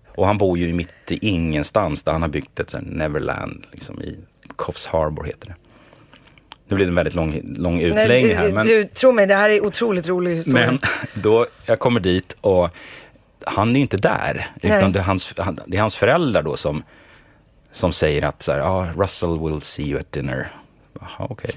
Och han bor ju mitt i ingenstans där han har byggt ett här Neverland liksom i Coffs Harbour heter det. Nu blir det en väldigt lång, lång utläggning här. Men... du, tro mig, det här är otroligt rolig historia. Men då, jag kommer dit och han är inte där. Utan det, är hans, han, det är hans föräldrar då som, som säger att så här, ah, Russell will see you at dinner. Jaha, okej.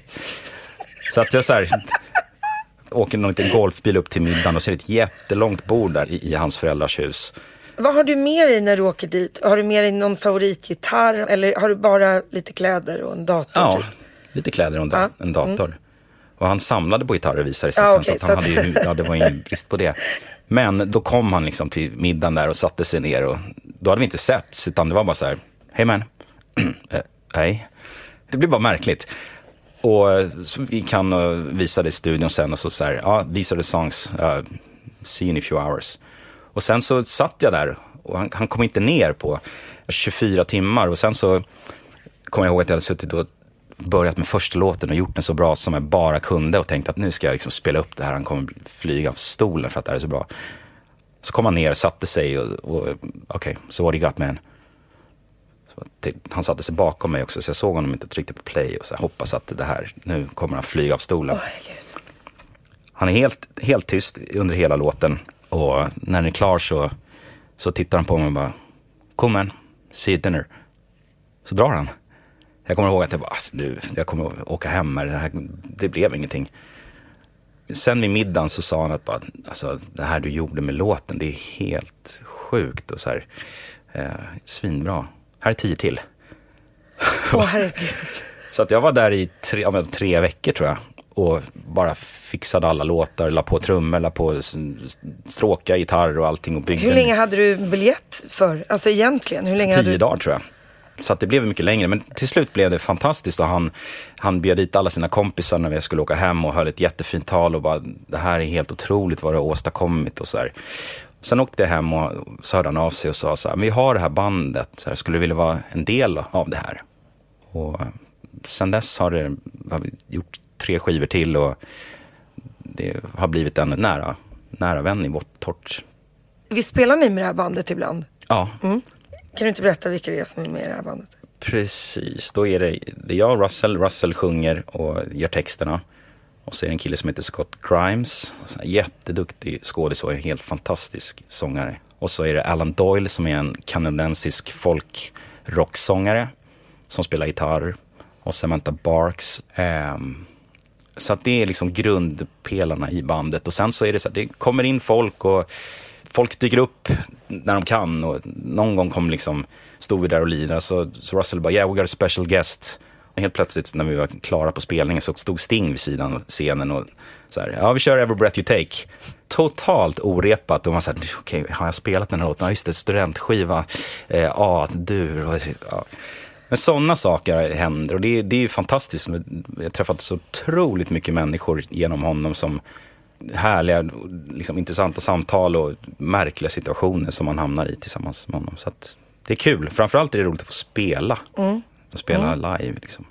Så att jag så här, åker någon liten golfbil upp till middagen och ser ett jättelångt bord där i, i hans föräldrars hus. Vad har du med dig när du åker dit? Har du med dig någon favoritgitarr eller har du bara lite kläder och en dator? Ja, typ? Lite kläder och da- Ja, en dator. Och han samlade på gitarrer visade sig Ja, sen. så han så hade ju, ja, det var ingen brist på det. Men då kom han liksom till middagen där och satte sig ner och då hade vi inte setts utan det var bara så här, hej man, Eh, hej. Det blir bara märkligt. Och eh, så vi kan uh, visa det i studion sen och så så här, ja, these are the songs, uh, see you in a few hours. Och sen så satt jag där och han, han kom inte ner på 24 timmar och sen så kommer jag ihåg att jag hade suttit och börjat med första låten och gjort den så bra som jag bara kunde och tänkt att nu ska jag liksom spela upp det här, han kommer flyga av stolen för att det här är så bra. Så kom han ner, satte sig och, och okej, so what you got man? Han satte sig bakom mig också så jag såg honom inte tryckte på play och så här, hoppas att det här, nu kommer han flyga av stolen. Han är helt, helt tyst under hela låten och när den är klar så, så tittar han på mig och bara, cool man, see you dinner. Så drar han. Jag kommer ihåg att jag bara, alltså, nu, jag kommer åka hem med det här, det blev ingenting. Sen vid middagen så sa han att bara, alltså, det här du gjorde med låten, det är helt sjukt och så här, eh, svinbra. Här är tio till. Åh herregud. Så att jag var där i tre, ja, tre veckor tror jag. Och bara fixade alla låtar, la på trummor, la på s- stråka, gitarr och allting. Och byggde Hur länge hade du biljett för? Alltså egentligen, hur länge hade Tio du? dagar tror jag. Så att det blev mycket längre. Men till slut blev det fantastiskt och han, han bjöd dit alla sina kompisar när vi skulle åka hem och höll ett jättefint tal och bara det här är helt otroligt vad du har åstadkommit och så här. Sen åkte jag hem och så hörde han av sig och sa så här, vi har det här bandet, så här, skulle du vilja vara en del av det här? Och sen dess har, det, har vi gjort tre skivor till och det har blivit en nära, nära vän i vårt torrt. Vi spelar ni med det här bandet ibland? Ja, kan du inte berätta vilka det är som är med i det här bandet? precis. Då är det, det är jag och Russell. Russell sjunger och gör texterna. Och så är det en kille som heter Scott Grimes. Jätteduktig skådis och en helt fantastisk sångare. Och så är det Alan Doyle som är en kanadensisk folkrocksångare som spelar gitarr. Och Samantha Barks. Um, så att det är liksom grundpelarna i bandet. Och sen så är det så att det kommer in folk och folk dyker upp när de kan. Och någon gång kom liksom, stod vi där och lirade så, så Russell bara, yeah we got a special guest. Och helt plötsligt när vi var klara på spelningen så stod Sting vid sidan av scenen och så här, ja vi kör Every Breath You Take. Totalt orepat och man sa, okej har jag spelat den här låten? Ja just det, studentskiva, eh, ja du. Ja. Men sådana saker händer och det, det är ju fantastiskt. Jag har träffat så otroligt mycket människor genom honom som härliga, liksom, intressanta samtal och märkliga situationer som man hamnar i tillsammans med honom. Så att det är kul. Framförallt är det roligt att få spela. Och spela live liksom.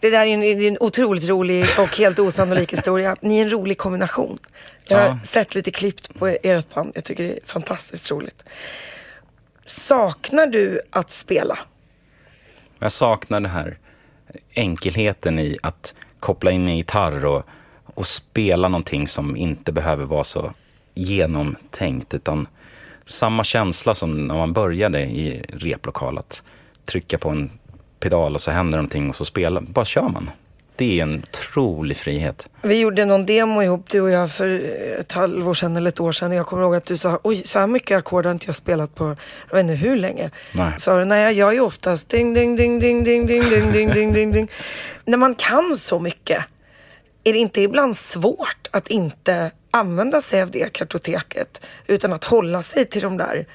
Det där är en, är en otroligt rolig och helt osannolik historia. Ni är en rolig kombination. Jag har Ja. sett lite klipp på ert band. Jag tycker det är fantastiskt roligt. Saknar du att spela? Jag saknar den här enkelheten i att koppla in en gitarr och, och spela någonting som inte behöver vara så genomtänkt. Utan samma känsla som när man började i replokal. Att trycka på en pedal och så händer någonting och så spelar, bara kör man. Det är en otrolig frihet. Vi gjorde någon demo ihop du och jag för ett halvår sedan eller ett år sedan. Jag kommer ihåg att du sa, oj så här mycket ackord har inte jag spelat på, jag vet inte hur länge. Nej. Sa du, nej jag gör ju oftast ding ding ding ding ding ding ding ding ding ding ding. När man kan så mycket, är det inte ibland svårt att inte använda sig av det kartoteket utan att hålla sig till de där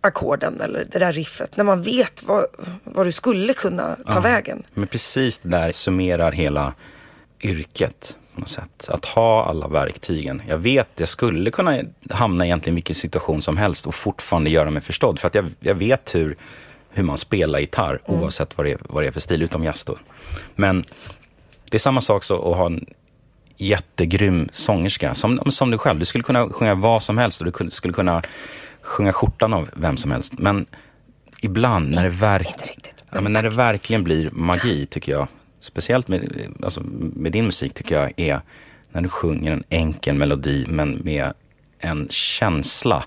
ackorden eller det där riffet när man vet vad, vad du skulle kunna ta vägen. Men precis det där summerar hela yrket på något sätt. Att ha alla verktygen. Jag vet, jag skulle kunna hamna egentligen i vilken situation som helst och fortfarande göra mig förstådd. För att jag, jag vet hur, hur man spelar gitarr oavsett vad det, är, vad det är för stil, utom jazz då. Men det är samma sak så att ha en jättegrym sångerska. Som, som du själv, du skulle kunna sjunga vad som helst och du skulle kunna sjunga skjortan av vem som helst. Men ibland när det, verk, ja, men när det verkligen blir magi tycker jag, speciellt med, alltså, med din musik tycker jag, är när du sjunger en enkel melodi men med en känsla,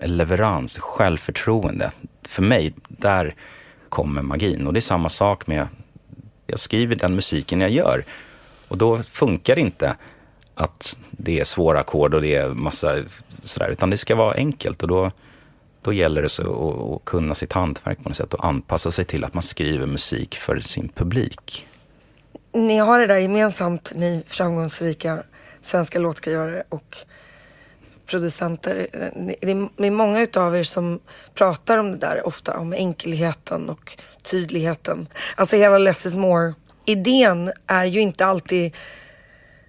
leverans, självförtroende. För mig, där kommer magin. Och det är samma sak med, jag skriver den musiken jag gör. Och då funkar det inte att det är svåra ackord och det är massa sådär, utan det ska vara enkelt. Och då, då gäller det så att, att kunna sitt hantverk på något sätt och anpassa sig till att man skriver musik för sin publik. Ni har det där gemensamt, ni framgångsrika svenska låtskrivare och producenter. Det är- det är många utav er som pratar om det där ofta, om enkelheten och tydligheten. Alltså hela less is more. Idén är ju inte alltid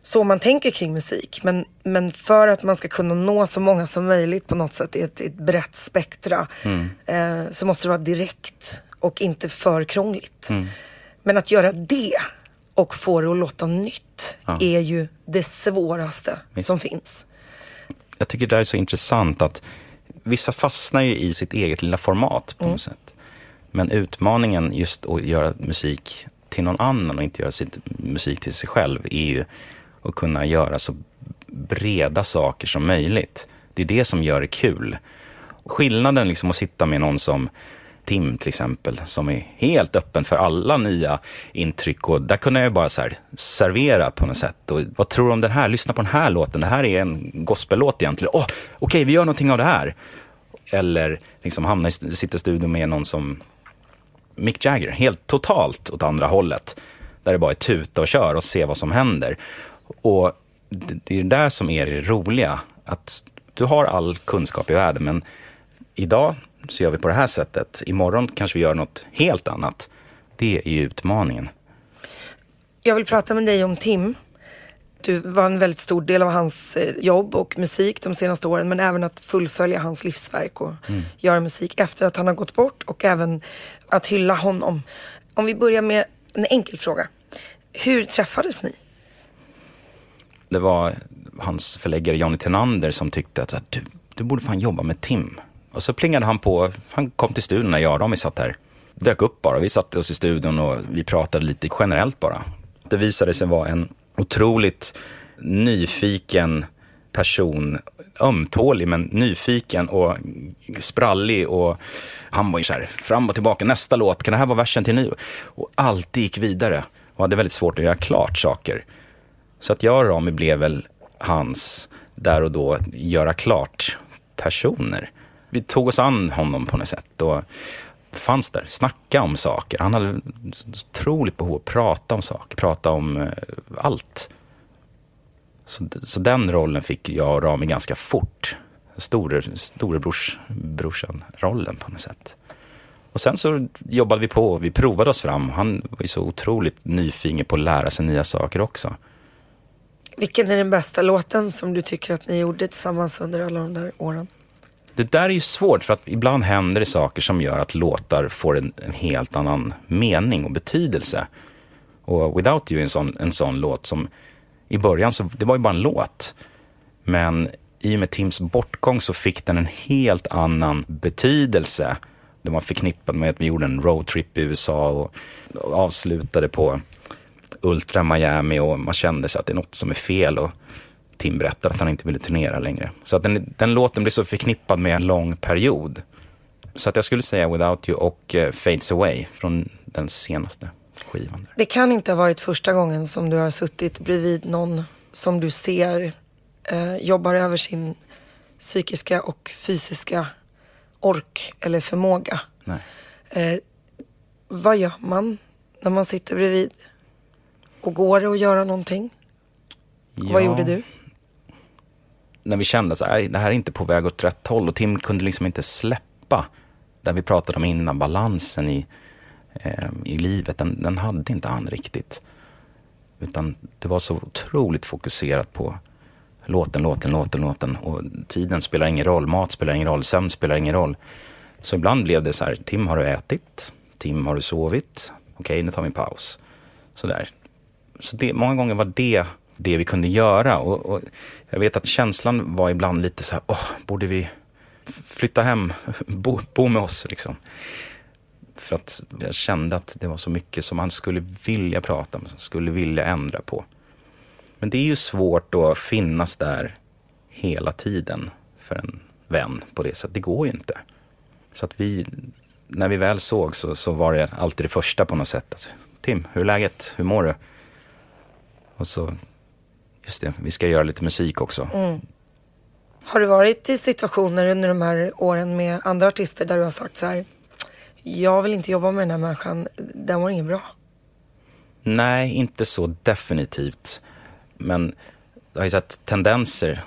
så man tänker kring musik. Men, men för att man ska kunna nå så många som möjligt på något sätt i ett, ett brett spektra eh, så måste det vara direkt och inte för krångligt. Men att göra det och få det att låta nytt Ja. är ju det svåraste Visst. som finns. Jag tycker det är så intressant att vissa fastnar ju i sitt eget lilla format på något sätt. Men utmaningen just att göra musik till någon annan och inte göra sitt musik till sig själv är ju att kunna göra så breda saker som möjligt. Det är det som gör det kul. Skillnaden liksom att sitta med någon som Tim till exempel, som är helt öppen för alla nya intryck. Och där kunde jag bara så här servera på något sätt. Och vad tror du om den här? Lyssna på den här låten. Det här är en gospellåt egentligen. Åh, okej, vi gör någonting av det här. Eller liksom hamna i, sitta i studion med någon som Mick Jagger, helt totalt åt andra hållet. Där det bara är tuta och kör och se vad som händer. Och det är det där som är det roliga. Att du har all kunskap i världen, men idag så gör vi på det här sättet. Imorgon kanske vi gör något helt annat. Det är ju utmaningen. Jag vill prata med dig om Tim du var en väldigt stor del av hans eh, jobb och musik de senaste åren. Men även att fullfölja hans livsverk och göra musik efter att han har gått bort. Och även att hylla honom. Om vi börjar med en enkel fråga. Hur träffades ni? Det var hans förläggare Johnny Tenander som tyckte att du, du borde fan jobba med Tim. Och så plingade han på, han kom till studion när jag och Rami satt här. Dök upp bara, vi satte oss i studion och vi pratade lite generellt bara. Det visade sig vara en otroligt nyfiken person. Ömtålig men nyfiken och sprallig och han var ju så här fram och tillbaka, nästa låt, kan det här vara versen till ny? Och alltid gick vidare och hade väldigt svårt att göra klart saker. Så att jag och Rami blev väl hans, där och då, göra klart personer. Vi tog oss an honom på något sätt och fanns där, snacka om saker. Han hade ett otroligt behov av att prata om saker, prata om eh, allt. Så, så den rollen fick jag och Rami ganska fort. Store, Storebrorsan-rollen på något sätt. Och sen så jobbade vi på, vi provade oss fram. Han var ju så otroligt nyfiken på att lära sig nya saker också. Vilken är den bästa låten som du tycker att ni gjorde tillsammans under alla de där åren? Det där är ju svårt för att ibland händer det saker som gör att låtar får en, en helt annan mening och betydelse. Och Without You är en sån, en sån låt som i början så, det var ju bara en låt. Men i och med Tims bortgång så fick den en helt annan betydelse. Den var förknippad med att vi gjorde en roadtrip i USA och avslutade på Ultra Miami och man kände sig att det är något som är fel. Och Tim berättade att han inte ville turnera längre. Så att den, den låten blev så förknippad med en lång period. Så att jag skulle säga Without You och uh, Fades Away från den senaste skivan. Där. Det kan inte ha varit första gången som du har suttit bredvid någon som du ser eh, jobbar över sin psykiska och fysiska ork eller förmåga. Nej. Eh, vad gör man när man sitter bredvid? Och går det att göra någonting? Vad Ja, gjorde du? När vi kände att det här är inte på väg åt rätt håll och Tim kunde liksom inte släppa. Där vi pratade om innan, balansen i, eh, i livet, den, den hade inte han riktigt. Utan det var så otroligt fokuserat på låten, låten, låten, låten. Och tiden spelar ingen roll, mat spelar ingen roll, sömn spelar ingen roll. Så ibland blev det så här, Tim har du ätit? Tim har du sovit? Okej, nu tar vi en paus. Sådär. Så det, många gånger var det det vi kunde göra. Och, och jag vet att känslan var ibland lite så här, åh, borde vi flytta hem, bo, bo med oss liksom. För att jag kände att det var så mycket som man skulle vilja prata om, skulle vilja ändra på. Men det är ju svårt att finnas där hela tiden för en vän på det sättet. Det går ju inte. Så att vi, när vi väl såg så, så var det alltid det första på något sätt. Alltså, Tim, hur är läget? Hur mår du? Och så, just det, vi ska göra lite musik också. Har du varit i situationer under de här åren med andra artister där du har sagt så här, jag vill inte jobba med den här människan, den var ingen bra. Nej, inte så definitivt. Men jag har ju sett tendenser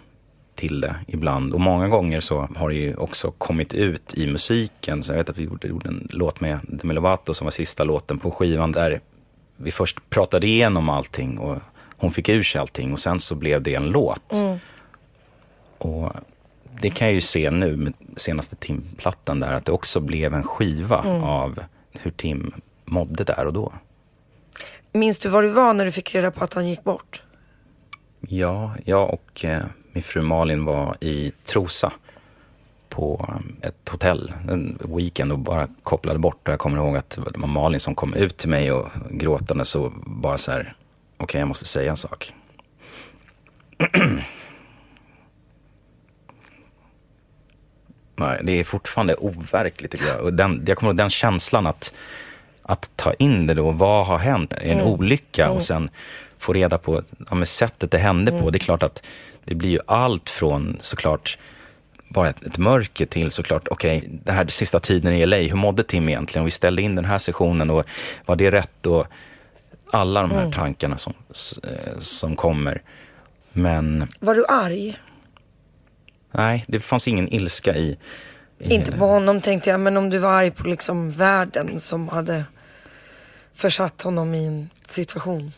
till det ibland. Och många gånger så har det ju också kommit ut i musiken. Så jag vet att vi gjorde, gjorde en låt med Demi Lovato som var sista låten på skivan där vi först pratade igenom allting och hon fick ur sig allting och sen så blev det en låt. Och det kan jag ju se nu med senaste Tim-plattan där att det också blev en skiva av hur Tim mådde där och då. Minns du var du var när du fick reda på att han gick bort? Ja, jag och eh, min fru Malin var i Trosa på eh, ett hotell en weekend och bara kopplade bort. Och jag kommer ihåg att det var Malin som kom ut till mig och gråtande så bara så här, okej jag måste säga en sak. Nej, det är fortfarande overkligt tycker jag. Och den, jag kommer ihåg den känslan att, att ta in det då. Vad har hänt? Är det en olycka? Och sen få reda på ja, sättet det hände på. Det är klart att det blir ju allt från såklart bara ett, ett mörker till såklart, okej, det här sista tiden i LA, hur mådde Tim egentligen? Och vi ställde in den här sessionen och var det rätt? Och alla de här tankarna som, eh, som kommer. Men Var du arg? nej, det fanns ingen ilska i, i Inte på honom tänkte jag, men om du var arg på liksom världen som hade försatt honom i en situation.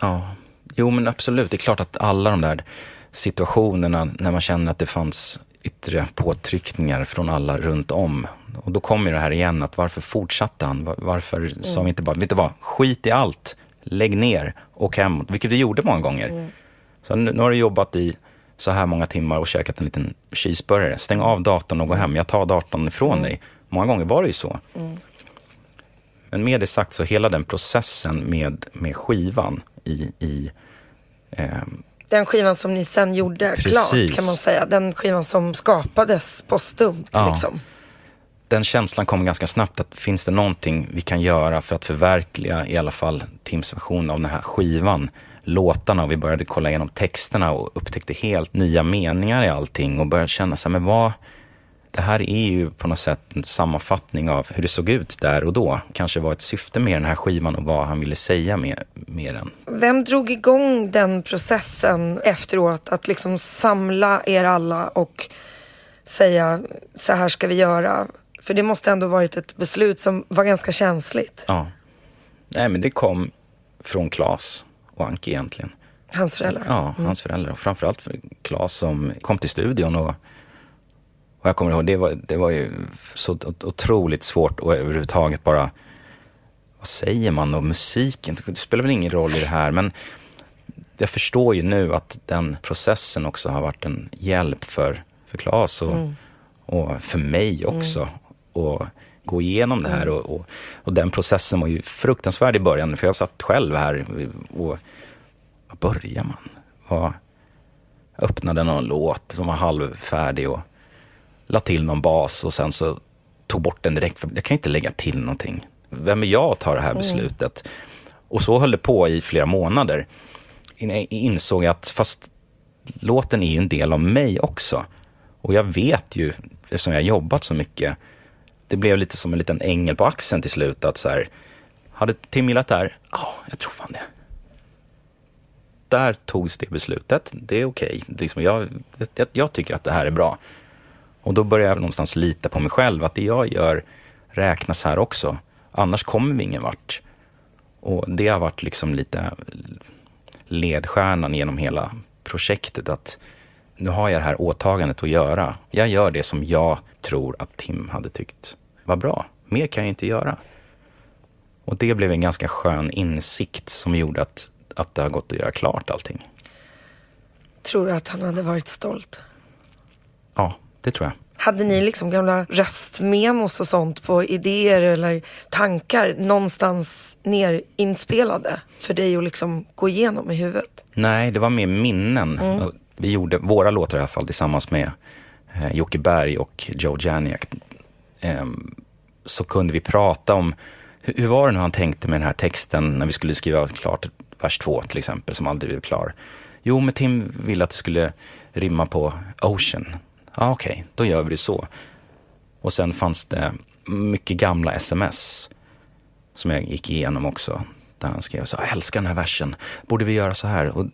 Ja, Jo, men absolut. Det är klart att alla de där situationerna när man känner att det fanns yttre påtryckningar från alla runt om. Och då kommer det här igen, att varför fortsatte han? Var- Varför sa vi inte bara, vet du vad, skit i allt, lägg ner, och hemåt, vilket vi gjorde många gånger. Så nu, nu har du jobbat i så här många timmar och käkat en liten cheeseburgare. Stäng av datorn och gå hem, jag tar datorn ifrån dig. Många gånger var det ju så. Men med det sagt så hela den processen med, med skivan i, i ehm, Den skivan som ni sen gjorde Precis. klart kan man säga. Den skivan som skapades postumt Ja. liksom den känslan kom ganska snabbt att finns det någonting vi kan göra för att förverkliga i alla fall Tims version av den här skivan, låtarna och vi började kolla igenom texterna och upptäckte helt nya meningar i allting och började känna så här, men vad, det här är ju på något sätt en sammanfattning av hur det såg ut där och då. Kanske var ett syfte med den här skivan och vad han ville säga med, med den. Vem drog igång den processen efteråt? Att liksom samla er alla och säga så här ska vi göra. För det måste ändå varit ett beslut som var ganska känsligt. Ja. Nej men det kom från Klas och Anki egentligen. Hans föräldrar. Ja, hans föräldrar. Och framförallt för Claes som kom till studion och, och jag kommer ihåg, det var, det var ju så ot- otroligt svårt att överhuvudtaget bara, vad säger man och musiken, det spelar väl ingen roll i det här, men jag förstår ju nu att den processen också har varit en hjälp för, för Claes och, och för mig också. Och gå igenom det här och, och, och den processen var ju fruktansvärd i början, för jag satt själv här och var börjar man? Var, jag öppnade någon låt som var halvfärdig och la till någon bas och sen så tog bort den direkt. För jag kan inte lägga till någonting. Vem är jag att ta det här beslutet? Och så höll det på i flera månader. Jag insåg att fast låten är ju en del av mig också. Och jag vet ju, eftersom jag har jobbat så mycket, det blev lite som en liten ängel på axeln till slut. Att så här, hade Tim gillat det här? Ja, jag tror fan det där togs det beslutet. Det är okej. Liksom jag, jag, jag tycker att det här är bra. Och då börjar jag någonstans lita på mig själv, att det jag gör räknas här också. Annars kommer vi ingen vart. Och det har varit liksom lite ledstjärnan genom hela projektet. Att nu har jag det här åtagandet att göra. Jag gör det som jag tror att Tim hade tyckt var bra. Mer kan jag inte göra. Och det blev en ganska skön insikt som gjorde att, att det har gått att göra klart allting. Tror du att han hade varit stolt? Ja, det tror jag. Hade ni liksom gamla röstmemos och sånt på idéer eller tankar någonstans ner inspelade för dig att liksom gå igenom i huvudet? Nej, det var mer minnen. Vi gjorde våra låtar i alla fall tillsammans med eh, Jocke Berg och Joe Janiak. Ehm, så kunde vi prata om hur, var det nu han tänkte med den här texten när vi skulle skriva klart vers två till exempel som aldrig blev klar. Jo, men Tim ville att det skulle rimma på Ocean. Ja, okej, då gör vi det så. Och sen fanns det mycket gamla sms som jag gick igenom också. Där han skrev så jag älskar den här versen, borde vi göra så här? Och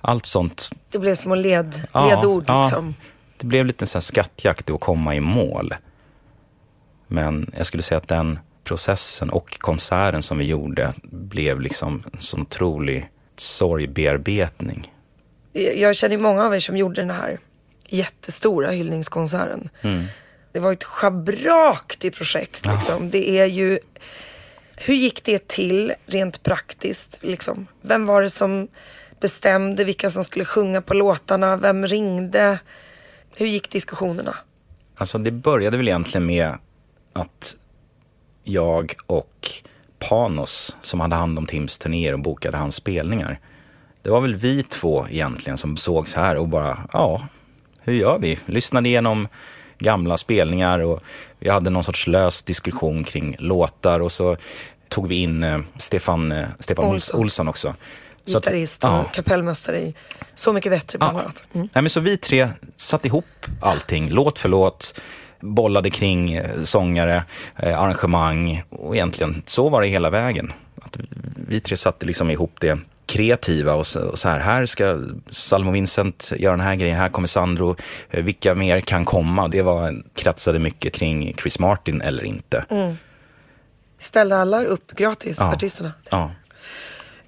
allt sånt. Det blev små led, Ja, ledord ja. liksom. Det blev lite så här skattjakt att komma i mål. Men jag skulle säga att den processen och konserten som vi gjorde blev liksom en sån otrolig sorgbearbetning. Jag känner många av er som gjorde den här jättestora hyllningskonserten. Det var ett schabraktigt projekt liksom. Det är ju, hur gick det till rent praktiskt liksom? Vem var det som bestämde vilka som skulle sjunga på låtarna? Vem ringde? Hur gick diskussionerna? Alltså det började väl egentligen med att jag och Panos, som hade hand om Tims turnéer och bokade hans spelningar. Det var väl vi två egentligen som sågs här och bara, ja, hur gör vi? Lyssnade igenom gamla spelningar och vi hade någon sorts lös diskussion kring låtar och så tog vi in eh, Stefan, eh, Stefan Olsson. Olsson. Också. Gitarrist och ja. kapellmästare i Så mycket bättre bland Ja. annat. Mm. Nej, men så vi tre satte ihop allting, låt för låt, bollade kring eh, sångare, eh, arrangemang och egentligen så var det hela vägen. Att vi tre satte liksom ihop det kreativa och så, och så här, här ska Salmo Vincent göra den här grejen, här kommer Sandro, eh, vilka mer kan komma? Det var, kretsade mycket kring Chris Martin eller inte. Ställde alla upp gratis, Ja. artisterna? Ja.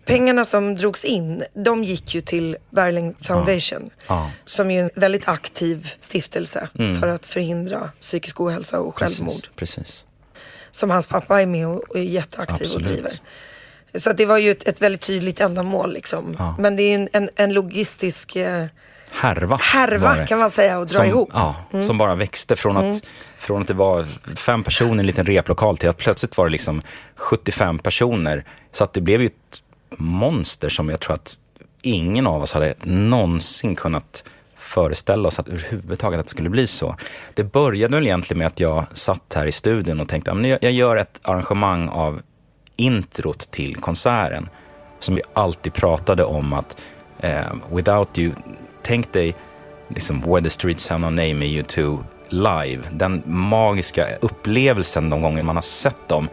Pengarna som drogs in, de gick ju till Berling Foundation. Ja. Som är en väldigt aktiv stiftelse för att förhindra psykisk ohälsa och självmord. Precis, precis. Som hans pappa är med och är jätteaktiv Absolut. och driver. Så att det var ju ett, ett väldigt tydligt ändamål liksom. Ja. Men det är en, en, en logistisk eh, Härva. härva kan man säga och dra som, ihop. Mm. Ja, som bara växte från att, från att det var fem personer i en liten replokal till att plötsligt var det liksom 75 personer. Så att det blev ju ett monster som jag tror att ingen av oss hade någonsin kunnat föreställa oss att överhuvudtaget att det skulle bli så. Det började väl egentligen med att jag satt här i studion och tänkte att jag gör ett arrangemang av introt till konserten. Som vi alltid pratade om att eh, without you, tänk dig liksom Where the streets have no name i U2 live. Den magiska upplevelsen de gånger man har sett dem.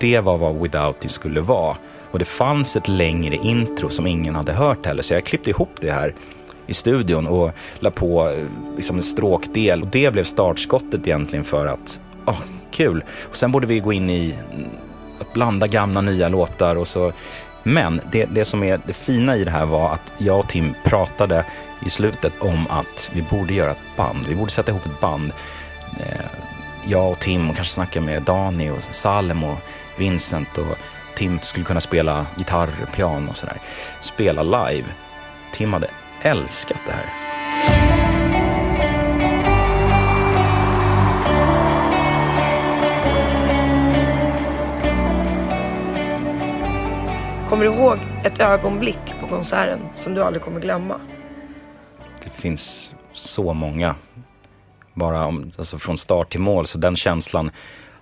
Det var vad Without You skulle vara. Och det fanns ett längre intro som ingen hade hört heller. Så jag klippte ihop det här i studion och la på eh, liksom en stråkdel. Och det blev startskottet egentligen för att, åh, kul. Och sen borde vi gå in i mm, att blanda gamla nya låtar och så. Men det, det som är det fina i det här var att jag och Tim pratade i slutet om att vi borde göra ett band. Vi borde sätta ihop ett band. Eh, jag och Tim och kanske snacka med Dani och Salem och Vincent och Tim skulle kunna spela gitarr, piano och sådär. Spela live. Tim hade älskat det här. Kommer du ihåg ett ögonblick på konserten som du aldrig kommer glömma? Det finns så många. Bara om, alltså från start till mål. Så den känslan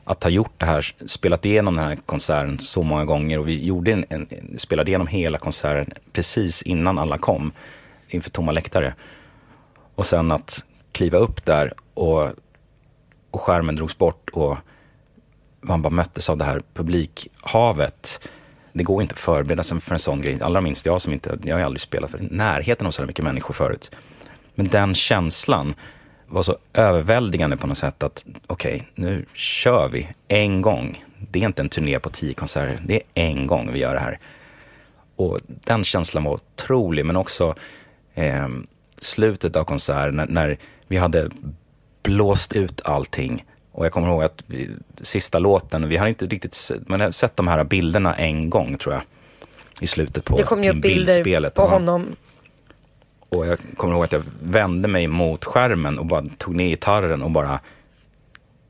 att ha gjort det här, spelat igenom den här konserten så många gånger och vi gjorde en, en, spelade igenom hela konserten precis innan alla kom inför tomma läktare. Och sen att kliva upp där och, och skärmen drogs bort och man bara möttes av det här publikhavet. Det går inte att förbereda sig för en sån grej. Allra minst jag som inte, jag har aldrig spelat för närheten av så här mycket människor förut. Men den känslan var så överväldigande på något sätt att okej, nu kör vi en gång. Det är inte en turné på tio konserter, det är en gång vi gör det här. Och den känslan var otrolig, men också eh, slutet av konserten när, när vi hade blåst ut allting. Och jag kommer ihåg att vi, sista låten, vi hade inte riktigt man hade sett de här bilderna en gång tror jag. I slutet på Det kom ju upp bilder bildspelet. på honom. Och jag kommer ihåg att jag vände mig mot skärmen och bara tog ner gitarren och bara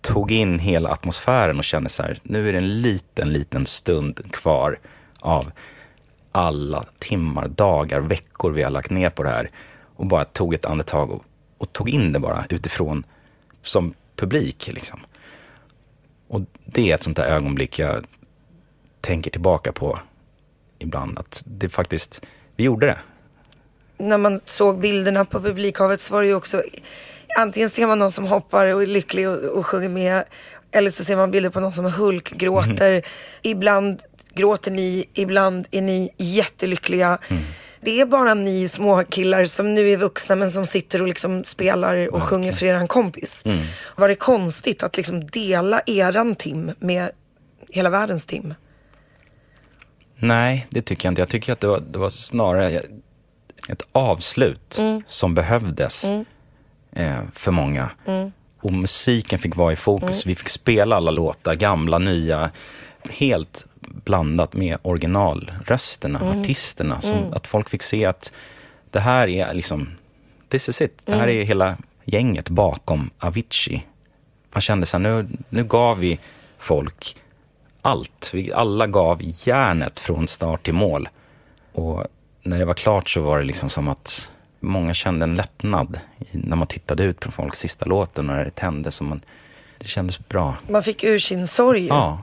tog in hela atmosfären och kände så här, nu är det en liten, liten stund kvar av alla timmar, dagar, veckor vi har lagt ner på det här. Och bara tog ett andetag och, och tog in det bara utifrån som publik liksom. Och det är ett sånt där ögonblick jag tänker tillbaka på ibland. Att det faktiskt, vi gjorde det. När man såg bilderna på publikhavet så var det ju också, antingen ser man någon som hoppar och är lycklig och, och sjunger med, eller så ser man bilder på någon som Hulk gråter. Ibland gråter ni, ibland är ni jättelyckliga. Det är bara ni små killar som nu är vuxna men som sitter och liksom spelar och sjunger för eran kompis. Var det konstigt att liksom dela eran Tim med hela världens Tim? Nej, det tycker jag inte. Jag tycker att det var, det var snarare ett avslut som behövdes eh, för många. Och musiken fick vara i fokus. Vi fick spela alla låtar, gamla, nya, helt blandat med originalrösterna, artisterna. Som, Att folk fick se att det här är liksom, this is it. Det här är hela gänget bakom Avicii. Man kände så här, nu, nu gav vi folk allt. Vi alla gav järnet från start till mål. Och när det var klart så var det liksom som att många kände en lättnad när man tittade ut på folks sista låten när det tände. Så man, det kändes bra. Man fick ur sin sorg. Ja.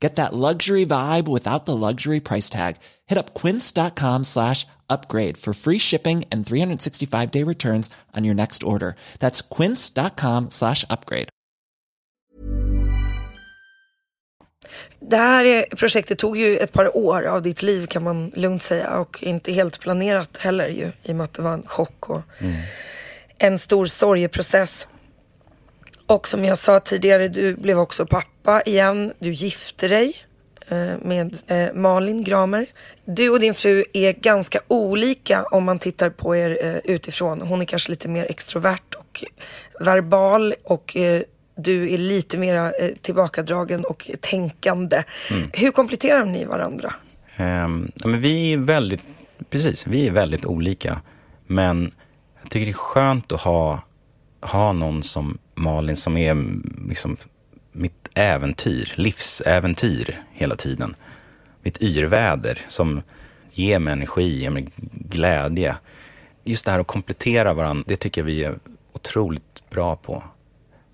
Get that luxury vibe without the luxury price tag. Hit up quince.com slash upgrade for free shipping and 365 day returns on your next order. That's quince.com slash upgrade. Det här är, projektet tog ju ett par år av ditt liv kan man lugnt säga och inte helt planerat heller ju i och med att det var en chock och en stor sorgeprocess. Och som jag sa tidigare, du blev också pappa igen. Du gifte dig eh, med eh, Malin Gramer. Du och din fru är ganska olika om man tittar på er eh, utifrån. Hon är kanske lite mer extrovert och verbal och du är lite mer tillbakadragen och tänkande. Hur kompletterar ni varandra? Ja, men vi är väldigt, precis, vi är väldigt olika. Men jag tycker det är skönt att ha, ha någon som Malin som är mm, liksom äventyr, livsäventyr hela tiden. Mitt yrväder som ger mig energi, ger mig glädje. Just det här att komplettera varandra, det tycker jag vi är otroligt bra på.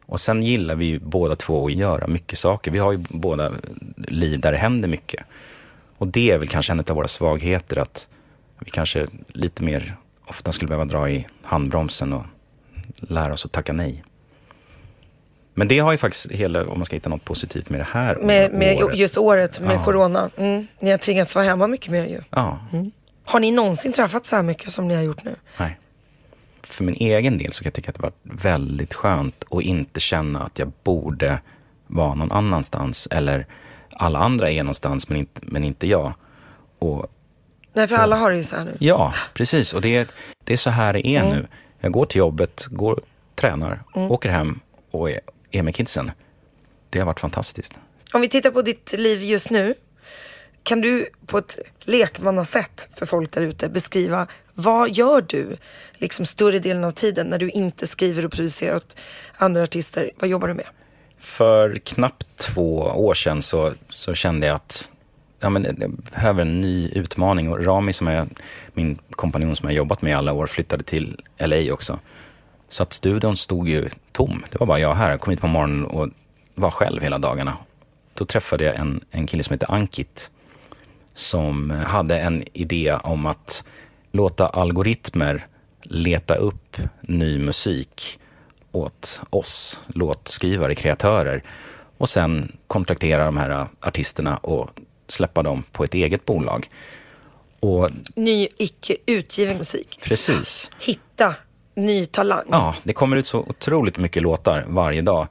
Och sen gillar vi ju båda två att göra mycket saker. Vi har ju båda liv där det händer mycket. Och det är väl kanske en av våra svagheter, att vi kanske lite mer ofta skulle behöva dra i handbromsen och lära oss att tacka nej. Men det har ju faktiskt hela, om man ska hitta något positivt med det här Med, med året. just året med Ja. corona. Mm. Ni har tvingats vara hemma mycket mer ju. Ja, Har ni någonsin träffats så här mycket som ni har gjort nu? nej. För min egen del så kan jag tycka att det var väldigt skönt att inte känna att jag borde vara någon annanstans. Eller alla andra är någonstans men inte, men inte jag. Och Nej, för alla har det ju så här nu. Ja, precis. Och det är, det är så här det är nu. Jag går till jobbet, går, tränar, åker hem och är, är med kidsen. Det har varit fantastiskt. Om vi tittar på ditt liv just nu. Kan du på ett lekmannasätt för folk där ute beskriva vad gör du liksom större delen av tiden när du inte skriver och producerar åt andra artister? Vad jobbar du med? För knappt två år sedan så, så kände jag att ja, men jag behöver en ny utmaning. Och Rami, som är min kompanjon som jag jobbat med i alla år, flyttade till LA också. Så att studion stod ju tom. Det var bara jag här. Jag kom hit på morgonen och var själv hela dagarna. Då träffade jag en, en kille som heter Ankit. Som hade en idé om att låta algoritmer leta upp ny musik åt oss låtskrivare, kreatörer. Och sen kontraktera de här artisterna och släppa dem på ett eget bolag. Och Ny icke utgiven musik. precis. Hitta ny talang. Ja, det kommer ut så otroligt mycket låtar varje dag.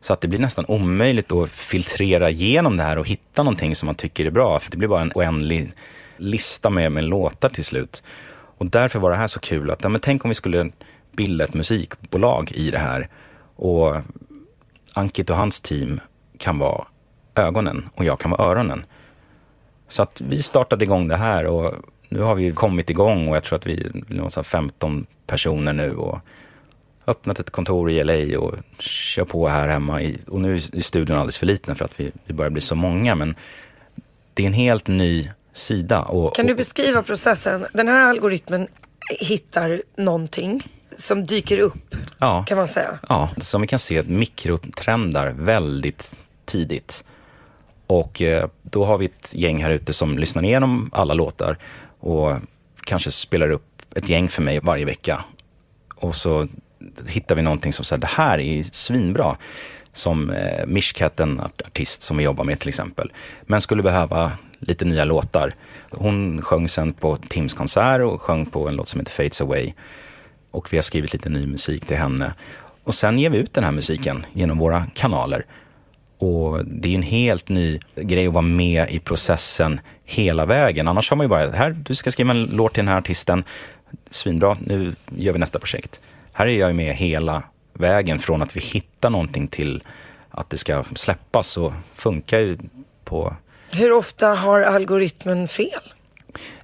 Så att det blir nästan omöjligt att filtrera igenom det här och hitta någonting som man tycker är bra. För det blir bara en oändlig lista med, med låtar till slut. Och därför var det här så kul att, ja, men tänk om vi skulle bilda ett musikbolag i det här. Och Ankit och hans team kan vara ögonen och jag kan vara öronen. Så att vi startade igång det här och nu har vi kommit igång och jag tror att vi är 15 personer nu och öppnat ett kontor i LA och kör på här hemma. I, och nu är studion alldeles för liten för att vi, vi börjar bli så många. Men det är en helt ny sida. Och, Kan du beskriva processen? Den här algoritmen hittar någonting som dyker upp, ja, kan man säga. Ja, som vi kan se mikrotrendar väldigt tidigt. Och eh, då har vi ett gäng här ute som lyssnar igenom alla låtar och kanske spelar upp ett gäng för mig varje vecka. Och så hittar vi någonting som säger det här är svinbra. Som eh, Mishkat, en artist som vi jobbar med till exempel. Men skulle behöva lite nya låtar. Hon sjöng sen på Tims konsert och sjöng på en låt som heter Fades Away. Och vi har skrivit lite ny musik till henne. Och sen ger vi ut den här musiken genom våra kanaler. Och det är en helt ny grej att vara med i processen hela vägen. Annars har man ju bara, här, du ska skriva en låt till den här artisten. Svinbra, nu gör vi nästa projekt. Här är jag med hela vägen från att vi hittar någonting till att det ska släppas och funkar ju på Hur ofta har algoritmen fel?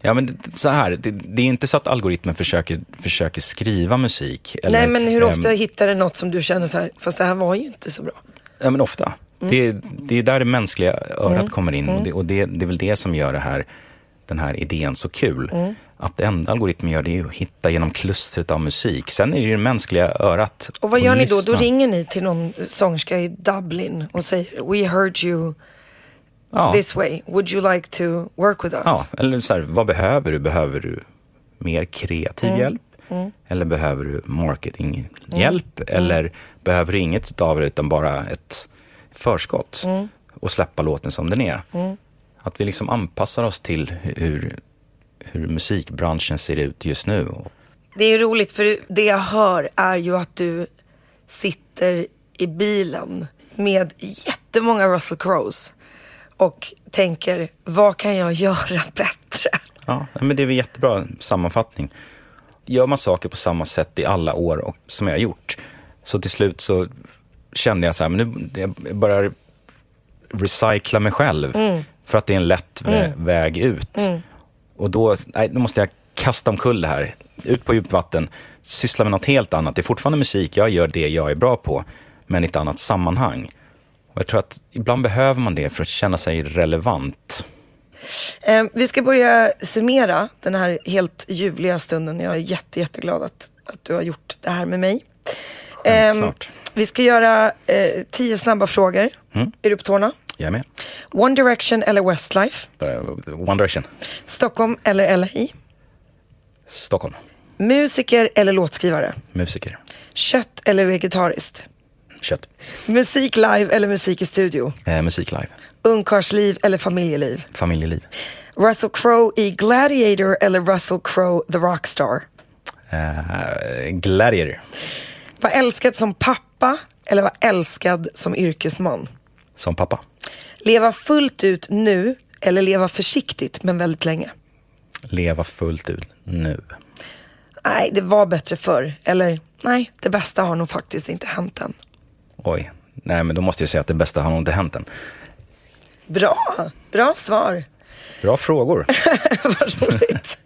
Ja, men så här, det, det är inte så att algoritmen försöker, försöker skriva musik. Eller, Nej men hur ofta ehm, hittar du något som du känner så här, fast det här var ju inte så bra. Ja, men ofta. Mm. Det, är- det är där det mänskliga örat kommer in. Och, det, och det, det är väl det som gör det här, den här idén så kul. Mm. Att det enda algoritmen gör det är att hitta genom klustret av musik. Sen är det ju det mänskliga örat. Och vad gör ni då? Då ringer ni till någon sångerska i Dublin och säger We heard you ja. this way. Would you like to work with us? Ja, eller så här, vad behöver du? Behöver du mer kreativ Mm. hjälp? Eller behöver du marketinghjälp? Eller behöver du inget av det utan bara ett förskott? Mm. Och släppa låten som den är. Att vi liksom anpassar oss till hur, hur musikbranschen ser ut just nu. Det är roligt för det jag hör är ju att du sitter i bilen med jättemånga Russell Crowes och tänker vad kan jag göra bättre? Ja, men det är väl jättebra sammanfattning. Gör man saker på samma sätt i alla år och, som jag har gjort, så till slut så kände jag så här, men nu jag börjar recycla mig själv för att det är en lätt vä- väg ut. Och då, nej, då måste jag kasta omkull det här, ut på djupt vatten, syssla med något helt annat. Det är fortfarande musik, jag gör det jag är bra på, men i ett annat sammanhang. Och jag tror att ibland behöver man det för att känna sig relevant. Eh, vi ska börja summera den här helt ljuvliga stunden. Jag är jätte, jätteglad att, att du har gjort det här med mig. Självklart. vi ska göra eh, tio snabba frågor. Mm. Är du på tårna? Jag är med. One Direction eller Westlife? One Direction. Stockholm eller LA? Stockholm. Musiker eller låtskrivare? Musiker. Kött eller vegetariskt? Kött. Musik live eller musik i studio? Eh, musik live. Ungkarlsliv eller familjeliv? Familjeliv. Russell Crowe i Gladiator eller Russell Crowe the Rockstar? Eh, gladiator. Var älskad som pappa eller var älskad som yrkesman? Som pappa. Leva fullt ut nu eller leva försiktigt men väldigt länge? Leva fullt ut nu. Nej, det var bättre förr. Eller nej, det bästa har nog faktiskt inte hänt än. Oj. Nej, men då måste jag säga att det bästa har nog inte hänt än. Bra, bra svar. Bra frågor. Vad roligt.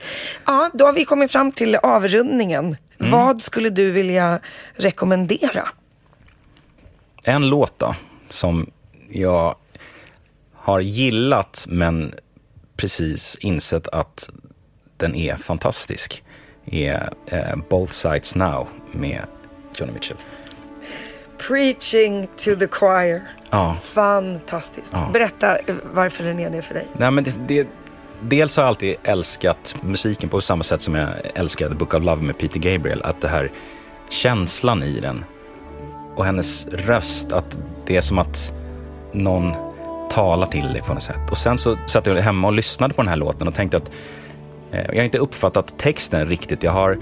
Ja, då har vi kommit fram till avrundningen. Vad skulle du vilja rekommendera? En låt då, som jag har gillat men precis insett att den är fantastisk är eh, Both Sides Now med Johnny Mitchell. Preaching to the choir. Ja. Fantastiskt. Ja. Berätta eh, varför den är det för dig. Nej, men det, det, dels har jag alltid älskat musiken på samma sätt som jag älskade Book of Love med Peter Gabriel. Att det här känslan i den och hennes röst, att det är som att någon talar till dig på något sätt. Och sen så satt jag hemma och lyssnade på den här låten och tänkte att eh, jag har inte uppfattat texten riktigt. Jag har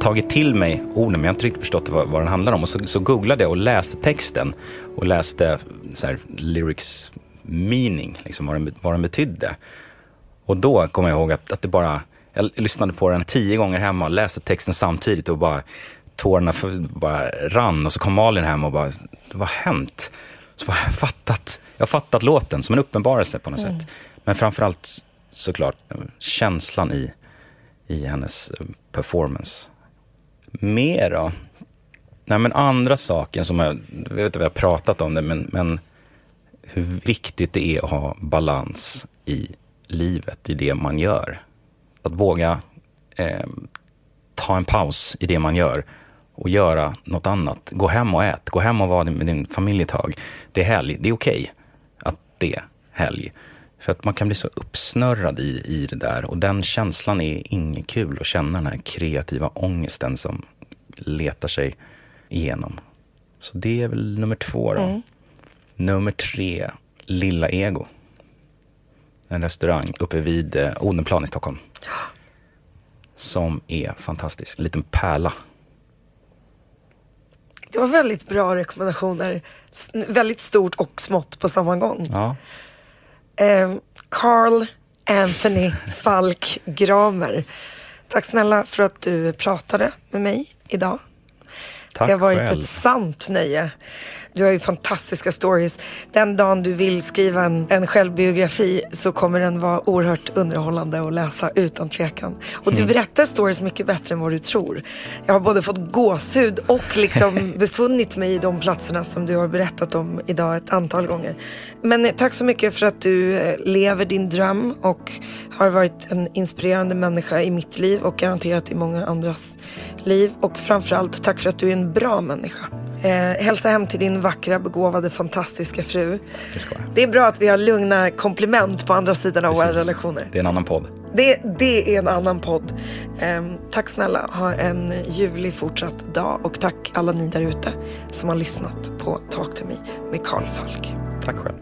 tagit till mig orden men jag har inte riktigt förstått vad, vad den handlar om. Och så, så googlade jag och läste texten och läste så här, lyrics meaning, liksom vad, den, vad den betydde. Och då kommer jag ihåg att, att det bara, jag lyssnade på den tio gånger hemma och läste texten samtidigt och bara tårarna för, bara rann och så kom Malin hem och bara, vad har hänt? Så bara, jag har fattat, jag har fattat låten som en uppenbarelse på något sätt. Men framförallt såklart eh, känslan i, i hennes eh, performance. Mer då? Nej men andra saker som jag, jag vet inte jag har pratat om det, men, men hur viktigt det är att ha balans i livet, i det man gör. Att våga eh, ta en paus i det man gör och göra något annat. Gå hem och ät, gå hem och vara med din familj ett tag. Det är helg, det är okej att det är helg. För att man kan bli så uppsnörrad i, i det där och den känslan är inget kul att känna den här kreativa ångesten som letar sig igenom. Så det är väl nummer två då. Nummer tre, Lilla Ego. En restaurang uppe vid eh, Odenplan i Stockholm. Som är fantastisk. En liten pärla. Det var väldigt bra rekommendationer. S- väldigt stort och smått på samma gång. Ja. Eh, Carl Anthony Falk Gramer. Tack snälla för att du pratade med mig idag. Tack det har varit själv. ett sant nöje. Du har ju fantastiska stories. Den dagen du vill skriva en, en självbiografi så kommer den vara oerhört underhållande att läsa utan tvekan. Och du berättar stories mycket bättre än vad du tror. Jag har både fått gåshud och liksom befunnit mig i de platserna som du har berättat om idag ett antal gånger. Men eh, tack så mycket för att du eh, lever din dröm och har varit en inspirerande människa i mitt liv och garanterat i många andras liv. Och framförallt tack för att du är en bra människa. Eh, hälsa hem till din vackra, begåvade, fantastiska fru. Det ska jag. Det är bra att vi har lugna komplement på andra sidan av våra Precis. relationer. Det är en annan podd. Det, det är en annan podd. Ehm, tack snälla, ha en ljuvlig fortsatt dag och tack alla ni där ute som har lyssnat på Talk to me med Karl Falk. Tack själv.